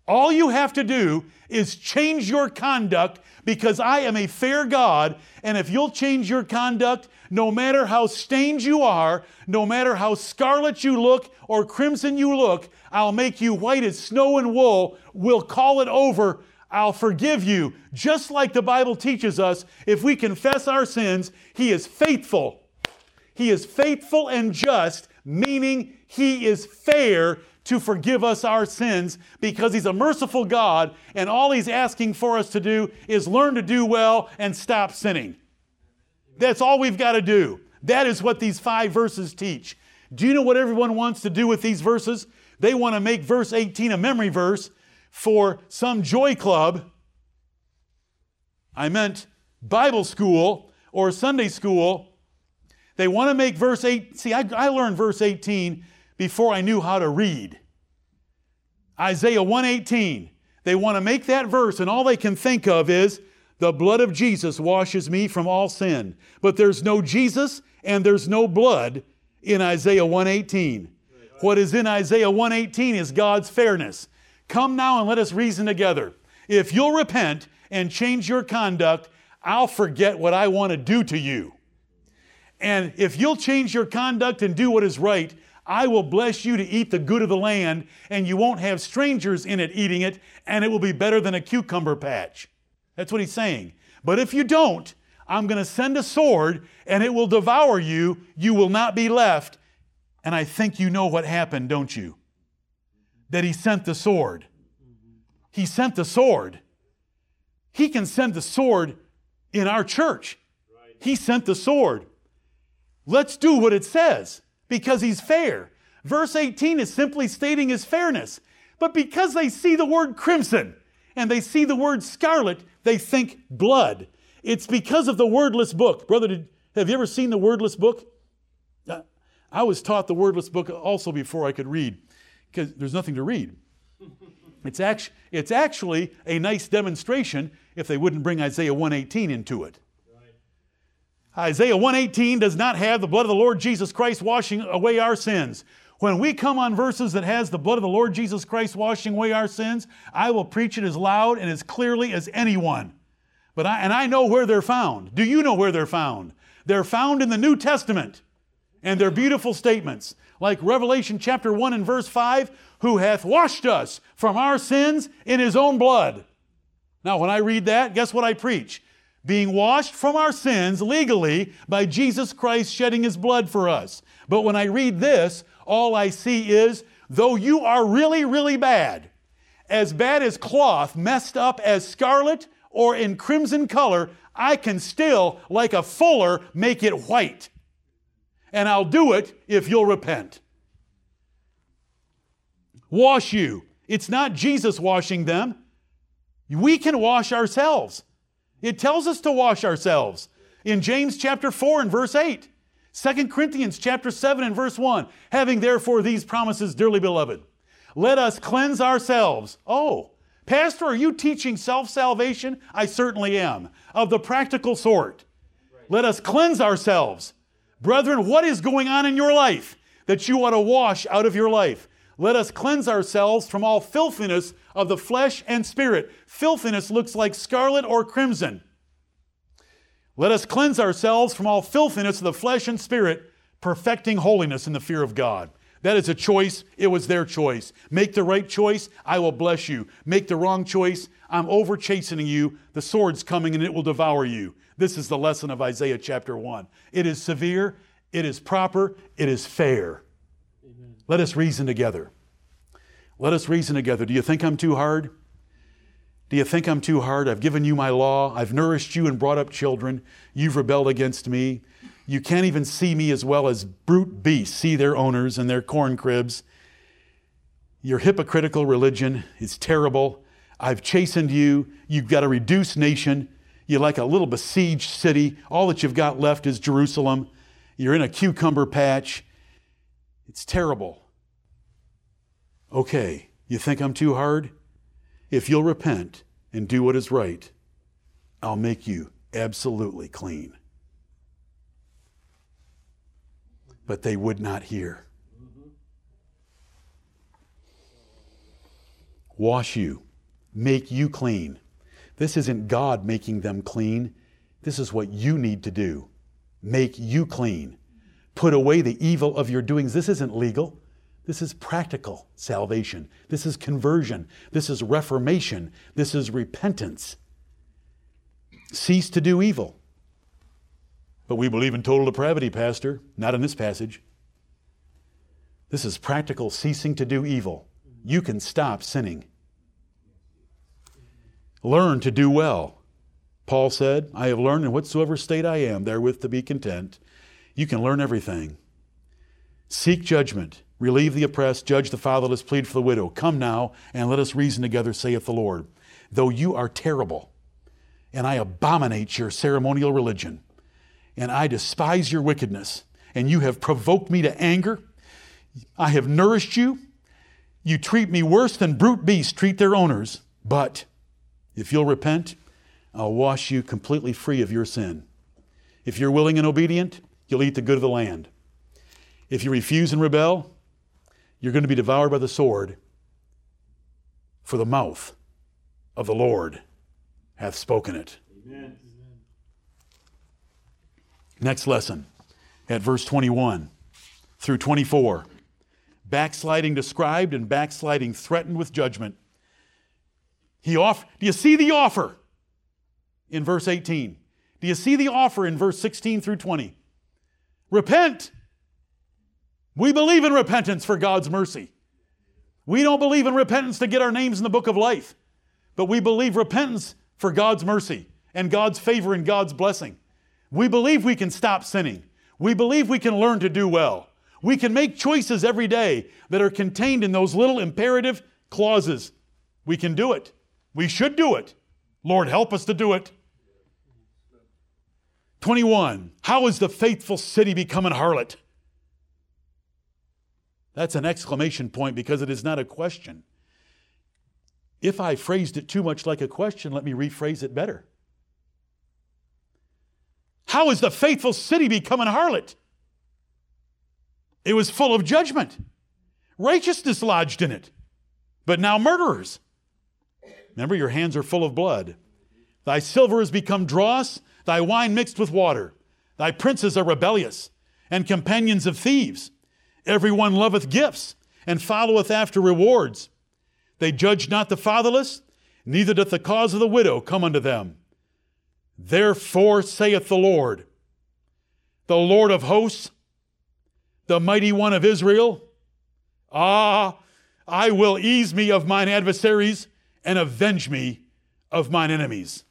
All you have to do is change your conduct because I am a fair God. And if you'll change your conduct, no matter how stained you are, no matter how scarlet you look or crimson you look, I'll make you white as snow and wool. We'll call it over. I'll forgive you. Just like the Bible teaches us, if we confess our sins, He is faithful. He is faithful and just, meaning He is fair to forgive us our sins because He's a merciful God, and all He's asking for us to do is learn to do well and stop sinning. That's all we've got to do. That is what these five verses teach. Do you know what everyone wants to do with these verses? They want to make verse 18 a memory verse for some joy club. I meant Bible school or Sunday school. They want to make verse 8. See, I, I learned verse 18 before I knew how to read. Isaiah 118. They want to make that verse, and all they can think of is the blood of Jesus washes me from all sin. But there's no Jesus and there's no blood in Isaiah 118. What is in Isaiah 118 is God's fairness. Come now and let us reason together. If you'll repent and change your conduct, I'll forget what I want to do to you. And if you'll change your conduct and do what is right, I will bless you to eat the good of the land, and you won't have strangers in it eating it, and it will be better than a cucumber patch. That's what he's saying. But if you don't, I'm going to send a sword, and it will devour you. You will not be left. And I think you know what happened, don't you? That he sent the sword. He sent the sword. He can send the sword in our church. He sent the sword. Let's do what it says because he's fair. Verse 18 is simply stating his fairness. But because they see the word crimson and they see the word scarlet, they think blood. It's because of the wordless book. Brother, did, have you ever seen the wordless book? Uh, I was taught the wordless book also before I could read because there's nothing to read. It's, it's actually a nice demonstration if they wouldn't bring Isaiah 118 into it. Isaiah 118 does not have the blood of the Lord Jesus Christ washing away our sins. When we come on verses that has the blood of the Lord Jesus Christ washing away our sins, I will preach it as loud and as clearly as anyone. But I, and I know where they're found. Do you know where they're found? They're found in the New Testament. And they're beautiful statements. Like Revelation chapter 1 and verse 5, who hath washed us from our sins in his own blood. Now, when I read that, guess what I preach? being washed from our sins legally by Jesus Christ shedding his blood for us. But when I read this, all I see is, though you are really, really bad, as bad as cloth messed up as scarlet or in crimson color, I can still, like a fuller, make it white. And I'll do it if you'll repent. Wash you. It's not Jesus washing them. We can wash ourselves. It tells us to wash ourselves in James chapter 4 and verse 8. 2 Corinthians chapter 7 and verse 1. Having therefore these promises, dearly beloved, let us cleanse ourselves. Oh, Pastor, are you teaching self salvation? I certainly am, of the practical sort. Let us cleanse ourselves. Brethren, what is going on in your life that you ought to wash out of your life? Let us cleanse ourselves from all filthiness of the flesh and spirit. Filthiness looks like scarlet or crimson. Let us cleanse ourselves from all filthiness of the flesh and spirit, perfecting holiness in the fear of God. That is a choice. It was their choice. Make the right choice, I will bless you. Make the wrong choice, I'm over chastening you. The sword's coming and it will devour you. This is the lesson of Isaiah chapter 1. It is severe, it is proper, it is fair. Let us reason together. Let us reason together. Do you think I'm too hard? Do you think I'm too hard? I've given you my law. I've nourished you and brought up children. You've rebelled against me. You can't even see me as well as brute beasts see their owners and their corn cribs. Your hypocritical religion is terrible. I've chastened you. You've got a reduced nation. You're like a little besieged city. All that you've got left is Jerusalem. You're in a cucumber patch. It's terrible. Okay, you think I'm too hard? If you'll repent and do what is right, I'll make you absolutely clean. But they would not hear. Wash you, make you clean. This isn't God making them clean. This is what you need to do. Make you clean. Put away the evil of your doings. This isn't legal. This is practical salvation. This is conversion. This is reformation. This is repentance. Cease to do evil. But we believe in total depravity, Pastor. Not in this passage. This is practical ceasing to do evil. You can stop sinning. Learn to do well. Paul said, I have learned in whatsoever state I am, therewith to be content. You can learn everything. Seek judgment, relieve the oppressed, judge the fatherless, plead for the widow. Come now and let us reason together, saith the Lord. Though you are terrible, and I abominate your ceremonial religion, and I despise your wickedness, and you have provoked me to anger, I have nourished you. You treat me worse than brute beasts treat their owners, but if you'll repent, I'll wash you completely free of your sin. If you're willing and obedient, you'll eat the good of the land. If you refuse and rebel, you're going to be devoured by the sword, for the mouth of the Lord hath spoken it. Amen. Next lesson at verse 21 through 24. Backsliding described and backsliding threatened with judgment. He off- Do you see the offer in verse 18? Do you see the offer in verse 16 through 20? Repent. We believe in repentance for God's mercy. We don't believe in repentance to get our names in the book of life, but we believe repentance for God's mercy and God's favor and God's blessing. We believe we can stop sinning. We believe we can learn to do well. We can make choices every day that are contained in those little imperative clauses. We can do it. We should do it. Lord, help us to do it. 21. How is the faithful city become an harlot? That's an exclamation point because it is not a question. If I phrased it too much like a question, let me rephrase it better. How is the faithful city become an harlot? It was full of judgment, righteousness lodged in it, but now murderers. Remember, your hands are full of blood. Thy silver has become dross, thy wine mixed with water. Thy princes are rebellious, and companions of thieves. Every one loveth gifts, and followeth after rewards. They judge not the fatherless, neither doth the cause of the widow come unto them. Therefore saith the Lord, the Lord of hosts, the mighty one of Israel, Ah, I will ease me of mine adversaries and avenge me of mine enemies.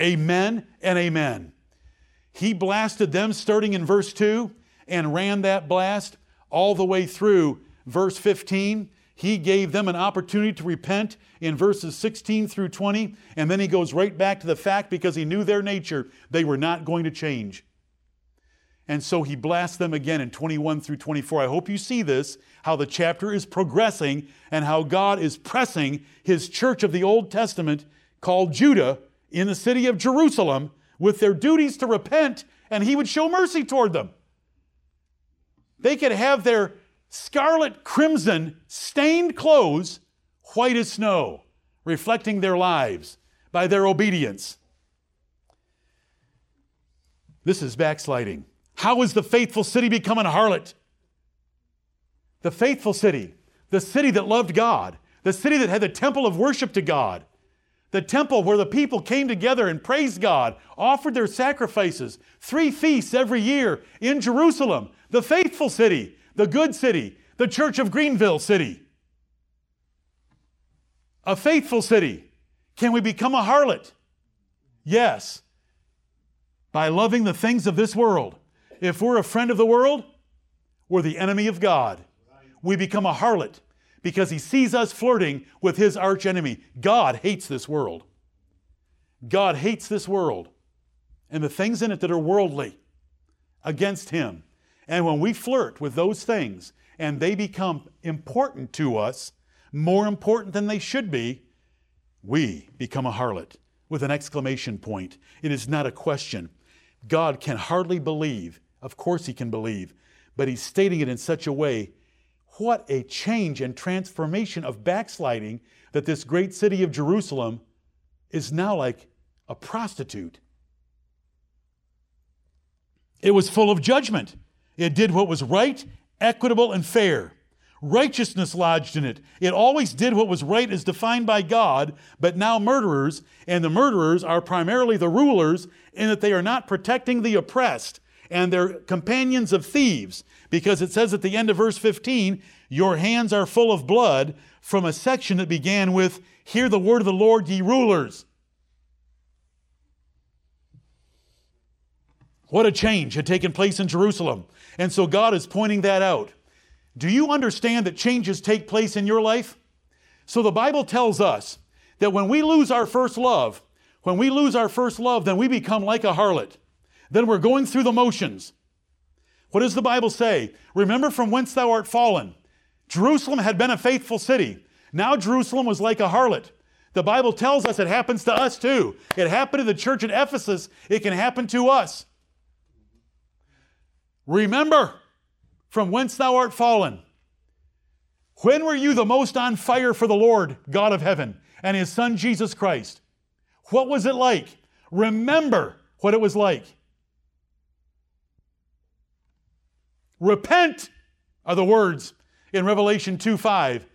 Amen and amen. He blasted them starting in verse 2 and ran that blast all the way through verse 15. He gave them an opportunity to repent in verses 16 through 20, and then he goes right back to the fact because he knew their nature, they were not going to change. And so he blasts them again in 21 through 24. I hope you see this, how the chapter is progressing and how God is pressing his church of the Old Testament called Judah in the city of Jerusalem with their duties to repent, and he would show mercy toward them. They could have their scarlet crimson stained clothes white as snow, reflecting their lives by their obedience. This is backsliding. How is the faithful city become a harlot? The faithful city, the city that loved God, the city that had the temple of worship to God, the temple where the people came together and praised God, offered their sacrifices, three feasts every year in Jerusalem, the faithful city, the good city, the church of Greenville City. A faithful city. Can we become a harlot? Yes. By loving the things of this world. If we're a friend of the world, we're the enemy of God. We become a harlot because he sees us flirting with his archenemy. God hates this world. God hates this world and the things in it that are worldly against him. And when we flirt with those things and they become important to us, more important than they should be, we become a harlot with an exclamation point. It is not a question. God can hardly believe. Of course, He can believe, but He's stating it in such a way. What a change and transformation of backsliding that this great city of Jerusalem is now like a prostitute. It was full of judgment. It did what was right, equitable, and fair. Righteousness lodged in it. It always did what was right as defined by God, but now murderers, and the murderers are primarily the rulers in that they are not protecting the oppressed and they're companions of thieves, because it says at the end of verse 15, Your hands are full of blood, from a section that began with, Hear the word of the Lord, ye rulers. What a change had taken place in Jerusalem. And so God is pointing that out. Do you understand that changes take place in your life? So the Bible tells us that when we lose our first love, when we lose our first love, then we become like a harlot. Then we're going through the motions. What does the Bible say? Remember from whence thou art fallen. Jerusalem had been a faithful city. Now Jerusalem was like a harlot. The Bible tells us it happens to us too. It happened to the church at Ephesus. It can happen to us. Remember from whence thou art fallen. When were you the most on fire for the Lord, God of heaven, and his Son Jesus Christ? What was it like? Remember what it was like. Repent are the words in Revelation 2 5.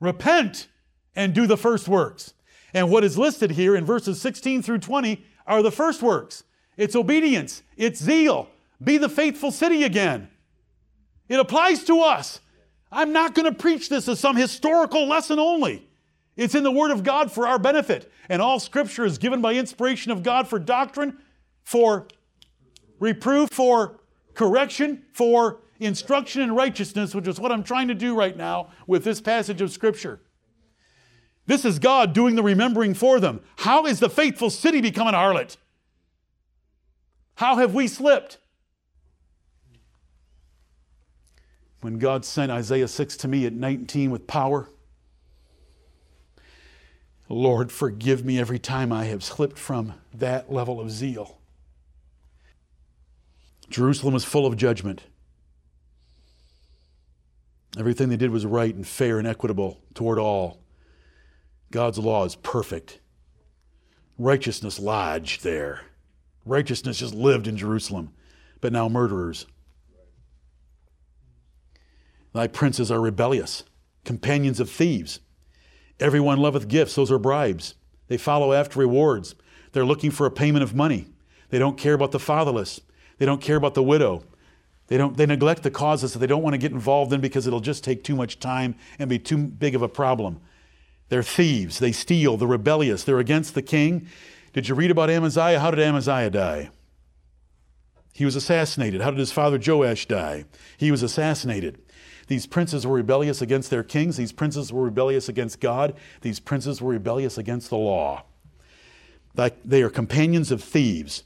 Repent and do the first works. And what is listed here in verses 16 through 20 are the first works it's obedience, it's zeal, be the faithful city again. It applies to us. I'm not going to preach this as some historical lesson only. It's in the Word of God for our benefit. And all Scripture is given by inspiration of God for doctrine, for reproof, for correction, for instruction in righteousness, which is what I'm trying to do right now with this passage of Scripture. This is God doing the remembering for them. How is the faithful city become an harlot? How have we slipped? When God sent Isaiah 6 to me at 19 with power, Lord, forgive me every time I have slipped from that level of zeal. Jerusalem is full of judgment. Everything they did was right and fair and equitable toward all. God's law is perfect. Righteousness lodged there. Righteousness just lived in Jerusalem, but now murderers. Thy princes are rebellious, companions of thieves. Everyone loveth gifts, those are bribes. They follow after rewards. They're looking for a payment of money. They don't care about the fatherless. They don't care about the widow. They, don't, they neglect the causes that they don't want to get involved in because it'll just take too much time and be too big of a problem. They're thieves. They steal. They're rebellious. They're against the king. Did you read about Amaziah? How did Amaziah die? He was assassinated. How did his father Joash die? He was assassinated. These princes were rebellious against their kings. These princes were rebellious against God. These princes were rebellious against the law. They are companions of thieves.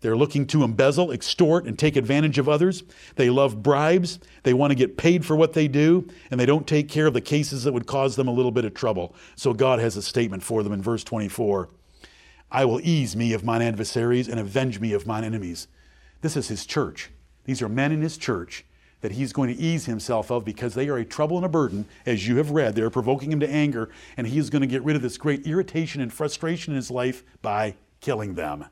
They're looking to embezzle, extort, and take advantage of others. They love bribes. They want to get paid for what they do, and they don't take care of the cases that would cause them a little bit of trouble. So God has a statement for them in verse 24 I will ease me of mine adversaries and avenge me of mine enemies. This is his church. These are men in his church that he's going to ease himself of because they are a trouble and a burden, as you have read. They're provoking him to anger, and he is going to get rid of this great irritation and frustration in his life by killing them.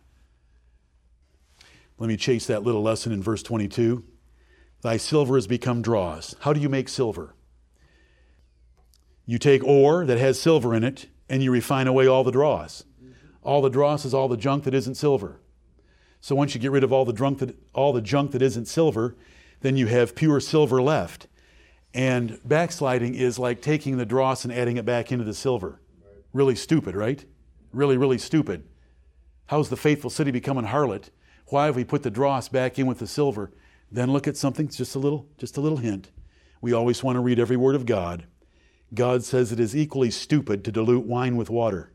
Let me chase that little lesson in verse 22. Thy silver has become dross. How do you make silver? You take ore that has silver in it and you refine away all the dross. All the dross is all the junk that isn't silver. So once you get rid of all the, drunk that, all the junk that isn't silver, then you have pure silver left. And backsliding is like taking the dross and adding it back into the silver. Really stupid, right? Really, really stupid. How's the faithful city become harlot? Why have we put the dross back in with the silver? Then look at something, just a little, just a little hint. We always want to read every word of God. God says it is equally stupid to dilute wine with water.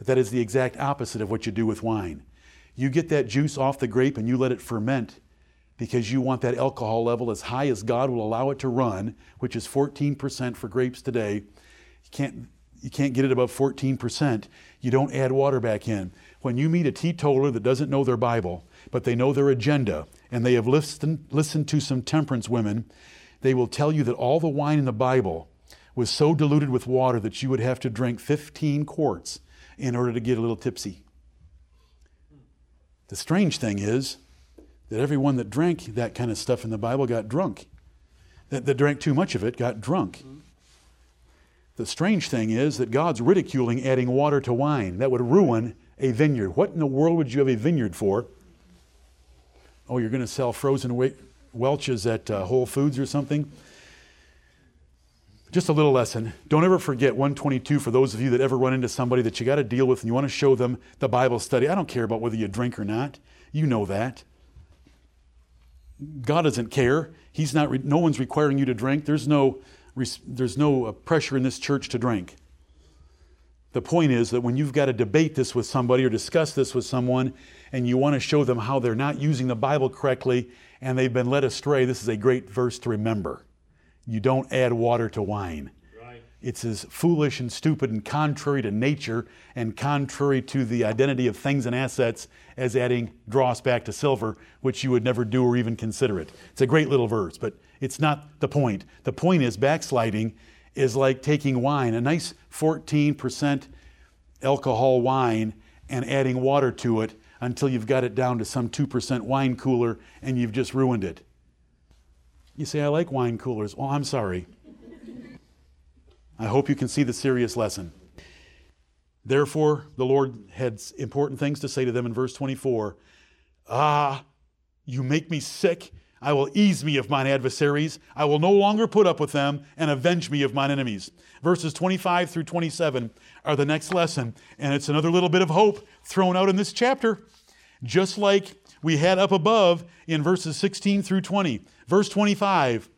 That is the exact opposite of what you do with wine. You get that juice off the grape and you let it ferment because you want that alcohol level as high as God will allow it to run, which is 14% for grapes today. You can't, you can't get it above 14%. You don't add water back in. When you meet a teetotaler that doesn't know their Bible, but they know their agenda, and they have listened, listened to some temperance women, they will tell you that all the wine in the Bible was so diluted with water that you would have to drink 15 quarts in order to get a little tipsy. The strange thing is that everyone that drank that kind of stuff in the Bible got drunk. That, that drank too much of it got drunk. The strange thing is that God's ridiculing adding water to wine. That would ruin a vineyard. What in the world would you have a vineyard for? Oh, you're going to sell frozen Welch's at uh, Whole Foods or something? Just a little lesson. Don't ever forget 122 for those of you that ever run into somebody that you got to deal with and you want to show them the Bible study. I don't care about whether you drink or not. You know that. God doesn't care. He's not. No one's requiring you to drink. There's no. There's no uh, pressure in this church to drink. The point is that when you've got to debate this with somebody or discuss this with someone and you want to show them how they're not using the Bible correctly and they've been led astray, this is a great verse to remember. You don't add water to wine. Right. It's as foolish and stupid and contrary to nature and contrary to the identity of things and assets as adding dross back to silver, which you would never do or even consider it. It's a great little verse, but it's not the point. The point is backsliding is like taking wine, a nice 14% alcohol wine, and adding water to it until you've got it down to some 2% wine cooler and you've just ruined it. You say, I like wine coolers. Well, I'm sorry. I hope you can see the serious lesson. Therefore, the Lord had important things to say to them in verse 24. Ah, you make me sick I will ease me of mine adversaries. I will no longer put up with them and avenge me of mine enemies. Verses 25 through 27 are the next lesson, and it's another little bit of hope thrown out in this chapter, just like we had up above in verses 16 through 20. Verse 25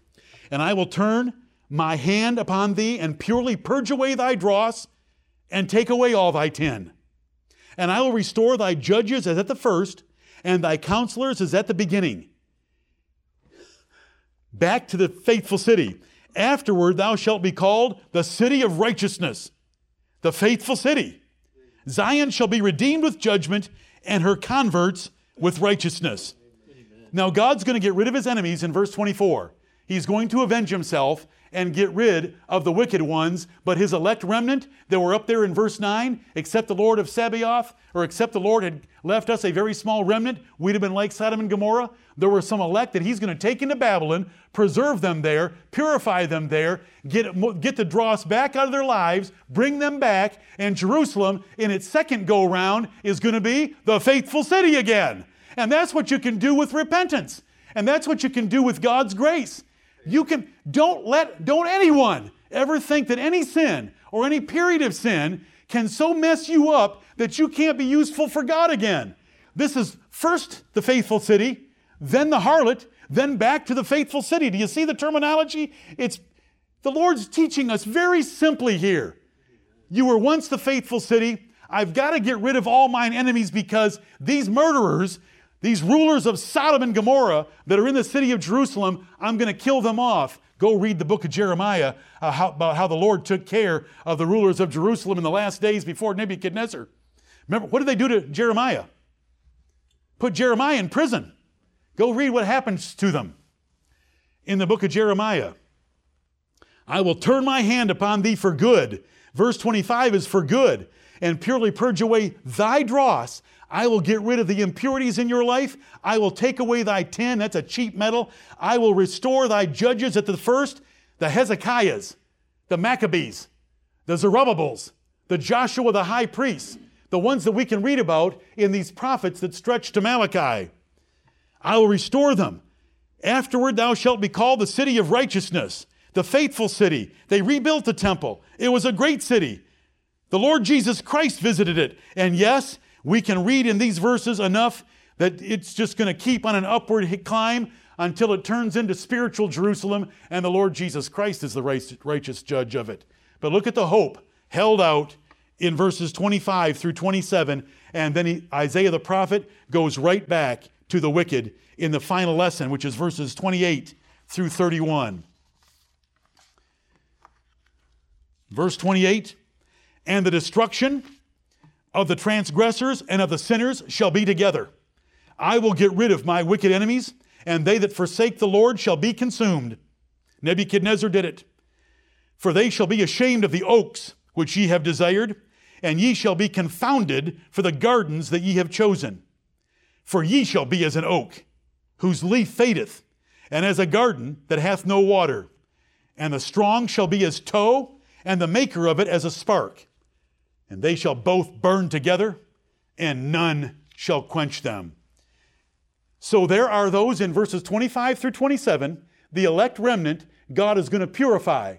And I will turn my hand upon thee and purely purge away thy dross and take away all thy tin. And I will restore thy judges as at the first, and thy counselors as at the beginning back to the faithful city. Afterward, thou shalt be called the city of righteousness, the faithful city. Zion shall be redeemed with judgment, and her converts with righteousness. Now, God's going to get rid of his enemies in verse 24. He's going to avenge himself and get rid of the wicked ones, but his elect remnant that were up there in verse 9, except the Lord of Sabaoth, or except the Lord had left us a very small remnant, we'd have been like Sodom and Gomorrah. There were some elect that he's going to take into Babylon, preserve them there, purify them there, get, get the dross back out of their lives, bring them back, and Jerusalem, in its second go round, is going to be the faithful city again. And that's what you can do with repentance. And that's what you can do with God's grace. You can don't let don't anyone ever think that any sin or any period of sin can so mess you up that you can't be useful for God again. This is first the faithful city, then the harlot, then back to the faithful city. Do you see the terminology? It's the Lord's teaching us very simply here. You were once the faithful city. I've got to get rid of all mine enemies because these murderers these rulers of Sodom and Gomorrah that are in the city of Jerusalem, I'm going to kill them off. Go read the book of Jeremiah uh, how, about how the Lord took care of the rulers of Jerusalem in the last days before Nebuchadnezzar. Remember, what did they do to Jeremiah? Put Jeremiah in prison. Go read what happens to them in the book of Jeremiah. I will turn my hand upon thee for good. Verse 25 is for good, and purely purge away thy dross. I will get rid of the impurities in your life. I will take away thy tin, that's a cheap metal. I will restore thy judges at the first, the Hezekiahs, the Maccabees, the Zerubbabels, the Joshua the high priest, the ones that we can read about in these prophets that stretch to Malachi. I will restore them. Afterward, thou shalt be called the city of righteousness, the faithful city. They rebuilt the temple. It was a great city. The Lord Jesus Christ visited it. And yes, we can read in these verses enough that it's just going to keep on an upward climb until it turns into spiritual Jerusalem and the Lord Jesus Christ is the righteous judge of it. But look at the hope held out in verses 25 through 27, and then he, Isaiah the prophet goes right back to the wicked in the final lesson, which is verses 28 through 31. Verse 28 And the destruction of the transgressors and of the sinners shall be together. I will get rid of my wicked enemies, and they that forsake the Lord shall be consumed. Nebuchadnezzar did it. For they shall be ashamed of the oaks which ye have desired, and ye shall be confounded for the gardens that ye have chosen. For ye shall be as an oak, whose leaf fadeth, and as a garden that hath no water. And the strong shall be as tow, and the maker of it as a spark and they shall both burn together, and none shall quench them. So there are those in verses 25 through 27, the elect remnant, God is going to purify.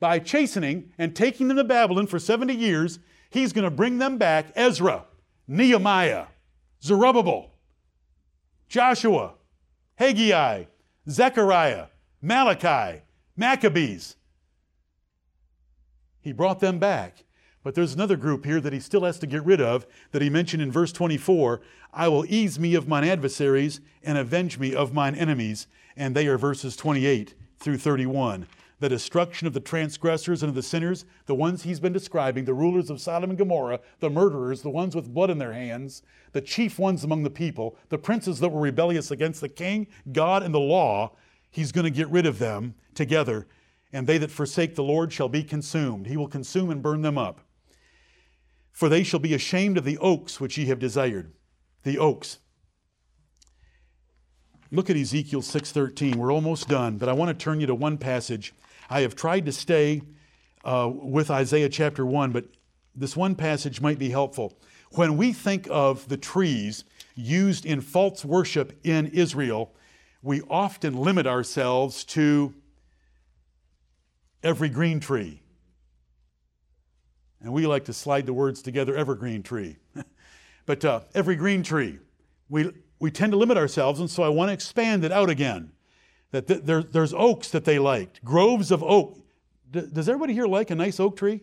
By chastening and taking them to Babylon for 70 years, He's going to bring them back Ezra, Nehemiah, Zerubbabel, Joshua, Haggai, Zechariah, Malachi, Maccabees. He brought them back. But there's another group here that he still has to get rid of that he mentioned in verse 24 I will ease me of mine adversaries and avenge me of mine enemies. And they are verses 28 through 31. The destruction of the transgressors and of the sinners, the ones he's been describing, the rulers of Sodom and Gomorrah, the murderers, the ones with blood in their hands, the chief ones among the people, the princes that were rebellious against the king, God, and the law, he's going to get rid of them together. And they that forsake the Lord shall be consumed. He will consume and burn them up. For they shall be ashamed of the oaks which ye have desired. The oaks. Look at Ezekiel 6:13. We're almost done, but I want to turn you to one passage. I have tried to stay uh, with Isaiah chapter 1, but this one passage might be helpful. When we think of the trees used in false worship in Israel, we often limit ourselves to every green tree. And we like to slide the words together evergreen tree. but uh, every green tree. We, we tend to limit ourselves, and so I want to expand it out again. That th- there, there's oaks that they liked, groves of oak. D- does everybody here like a nice oak tree?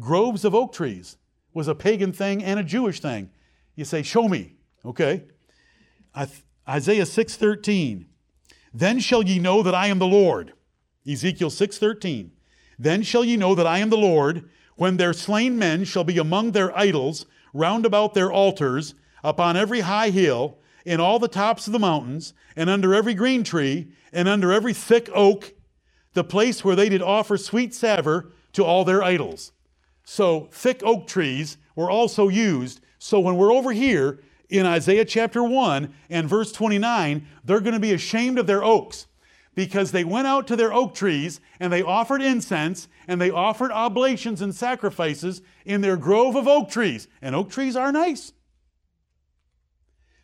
Groves of oak trees was a pagan thing and a Jewish thing. You say, "Show me." Okay. Isaiah 6:13. Then shall ye know that I am the Lord. Ezekiel 6:13. Then shall ye know that I am the Lord, when their slain men shall be among their idols, round about their altars, upon every high hill, in all the tops of the mountains, and under every green tree, and under every thick oak, the place where they did offer sweet savour to all their idols. So, thick oak trees were also used. So, when we're over here in Isaiah chapter 1 and verse 29, they're going to be ashamed of their oaks because they went out to their oak trees and they offered incense and they offered oblations and sacrifices in their grove of oak trees. And oak trees are nice.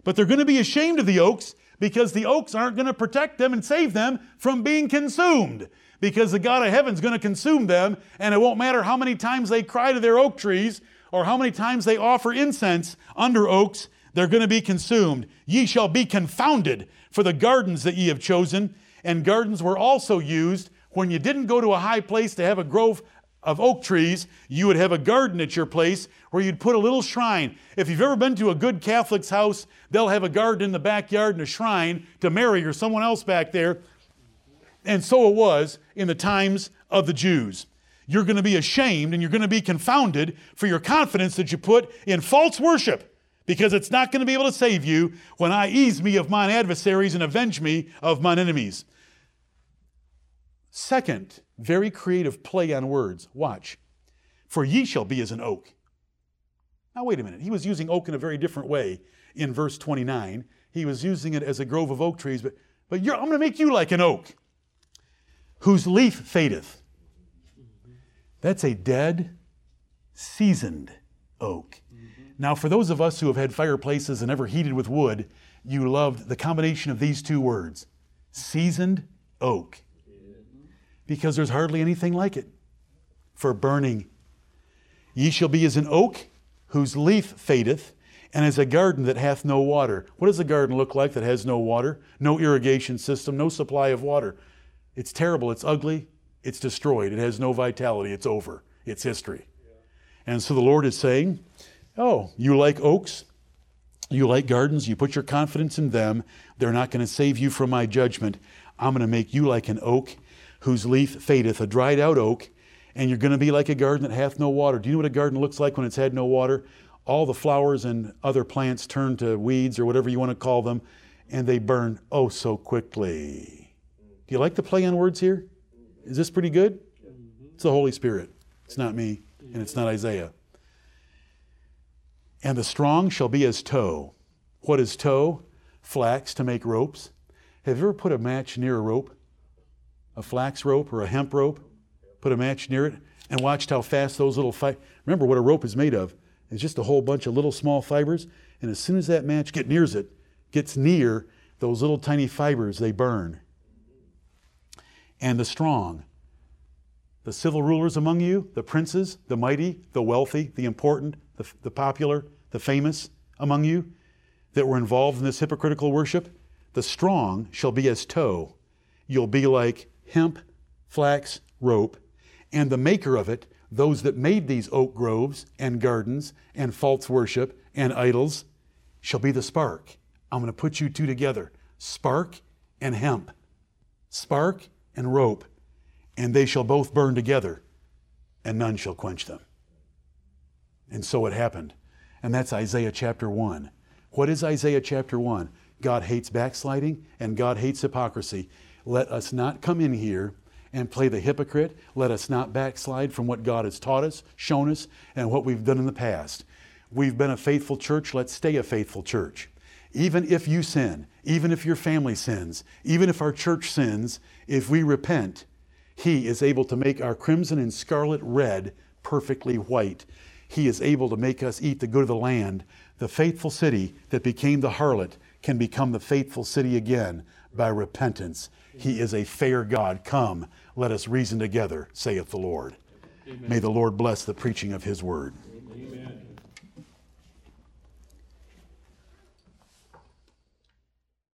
But they're going to be ashamed of the oaks because the oaks aren't going to protect them and save them from being consumed. Because the God of heaven's going to consume them, and it won't matter how many times they cry to their oak trees or how many times they offer incense under oaks, they're going to be consumed. Ye shall be confounded for the gardens that ye have chosen. And gardens were also used when you didn't go to a high place to have a grove of oak trees, you would have a garden at your place where you'd put a little shrine. If you've ever been to a good Catholic's house, they'll have a garden in the backyard and a shrine to Mary or someone else back there. And so it was in the times of the Jews. You're going to be ashamed and you're going to be confounded for your confidence that you put in false worship because it's not going to be able to save you when I ease me of mine adversaries and avenge me of mine enemies. Second, very creative play on words. Watch. For ye shall be as an oak. Now, wait a minute. He was using oak in a very different way in verse 29. He was using it as a grove of oak trees, but, but I'm going to make you like an oak whose leaf fadeth. That's a dead, seasoned oak. Now, for those of us who have had fireplaces and ever heated with wood, you loved the combination of these two words seasoned oak. Because there's hardly anything like it for burning. Ye shall be as an oak whose leaf fadeth, and as a garden that hath no water. What does a garden look like that has no water? No irrigation system, no supply of water. It's terrible, it's ugly, it's destroyed, it has no vitality, it's over, it's history. And so the Lord is saying, Oh, you like oaks? You like gardens? You put your confidence in them. They're not going to save you from my judgment. I'm going to make you like an oak whose leaf fadeth, a dried out oak, and you're going to be like a garden that hath no water. Do you know what a garden looks like when it's had no water? All the flowers and other plants turn to weeds or whatever you want to call them, and they burn oh so quickly. Do you like the play on words here? Is this pretty good? Mm-hmm. It's the Holy Spirit. It's not me, and it's not Isaiah. And the strong shall be as tow. What is tow? Flax to make ropes. Have you ever put a match near a rope? A flax rope or a hemp rope? Put a match near it and watched how fast those little fi- remember what a rope is made of. It's just a whole bunch of little small fibers, and as soon as that match get nears it, gets near those little tiny fibers, they burn. And the strong, the civil rulers among you, the princes, the mighty, the wealthy, the important, the, the popular, the famous among you that were involved in this hypocritical worship, the strong shall be as tow. You'll be like hemp, flax, rope, and the maker of it, those that made these oak groves and gardens and false worship and idols, shall be the spark. I'm going to put you two together spark and hemp, spark and rope, and they shall both burn together, and none shall quench them. And so it happened. And that's Isaiah chapter 1. What is Isaiah chapter 1? God hates backsliding and God hates hypocrisy. Let us not come in here and play the hypocrite. Let us not backslide from what God has taught us, shown us, and what we've done in the past. We've been a faithful church. Let's stay a faithful church. Even if you sin, even if your family sins, even if our church sins, if we repent, He is able to make our crimson and scarlet red perfectly white. He is able to make us eat the good of the land. The faithful city that became the harlot can become the faithful city again by repentance. He is a fair God. Come, let us reason together, saith the Lord. Amen. May the Lord bless the preaching of his word.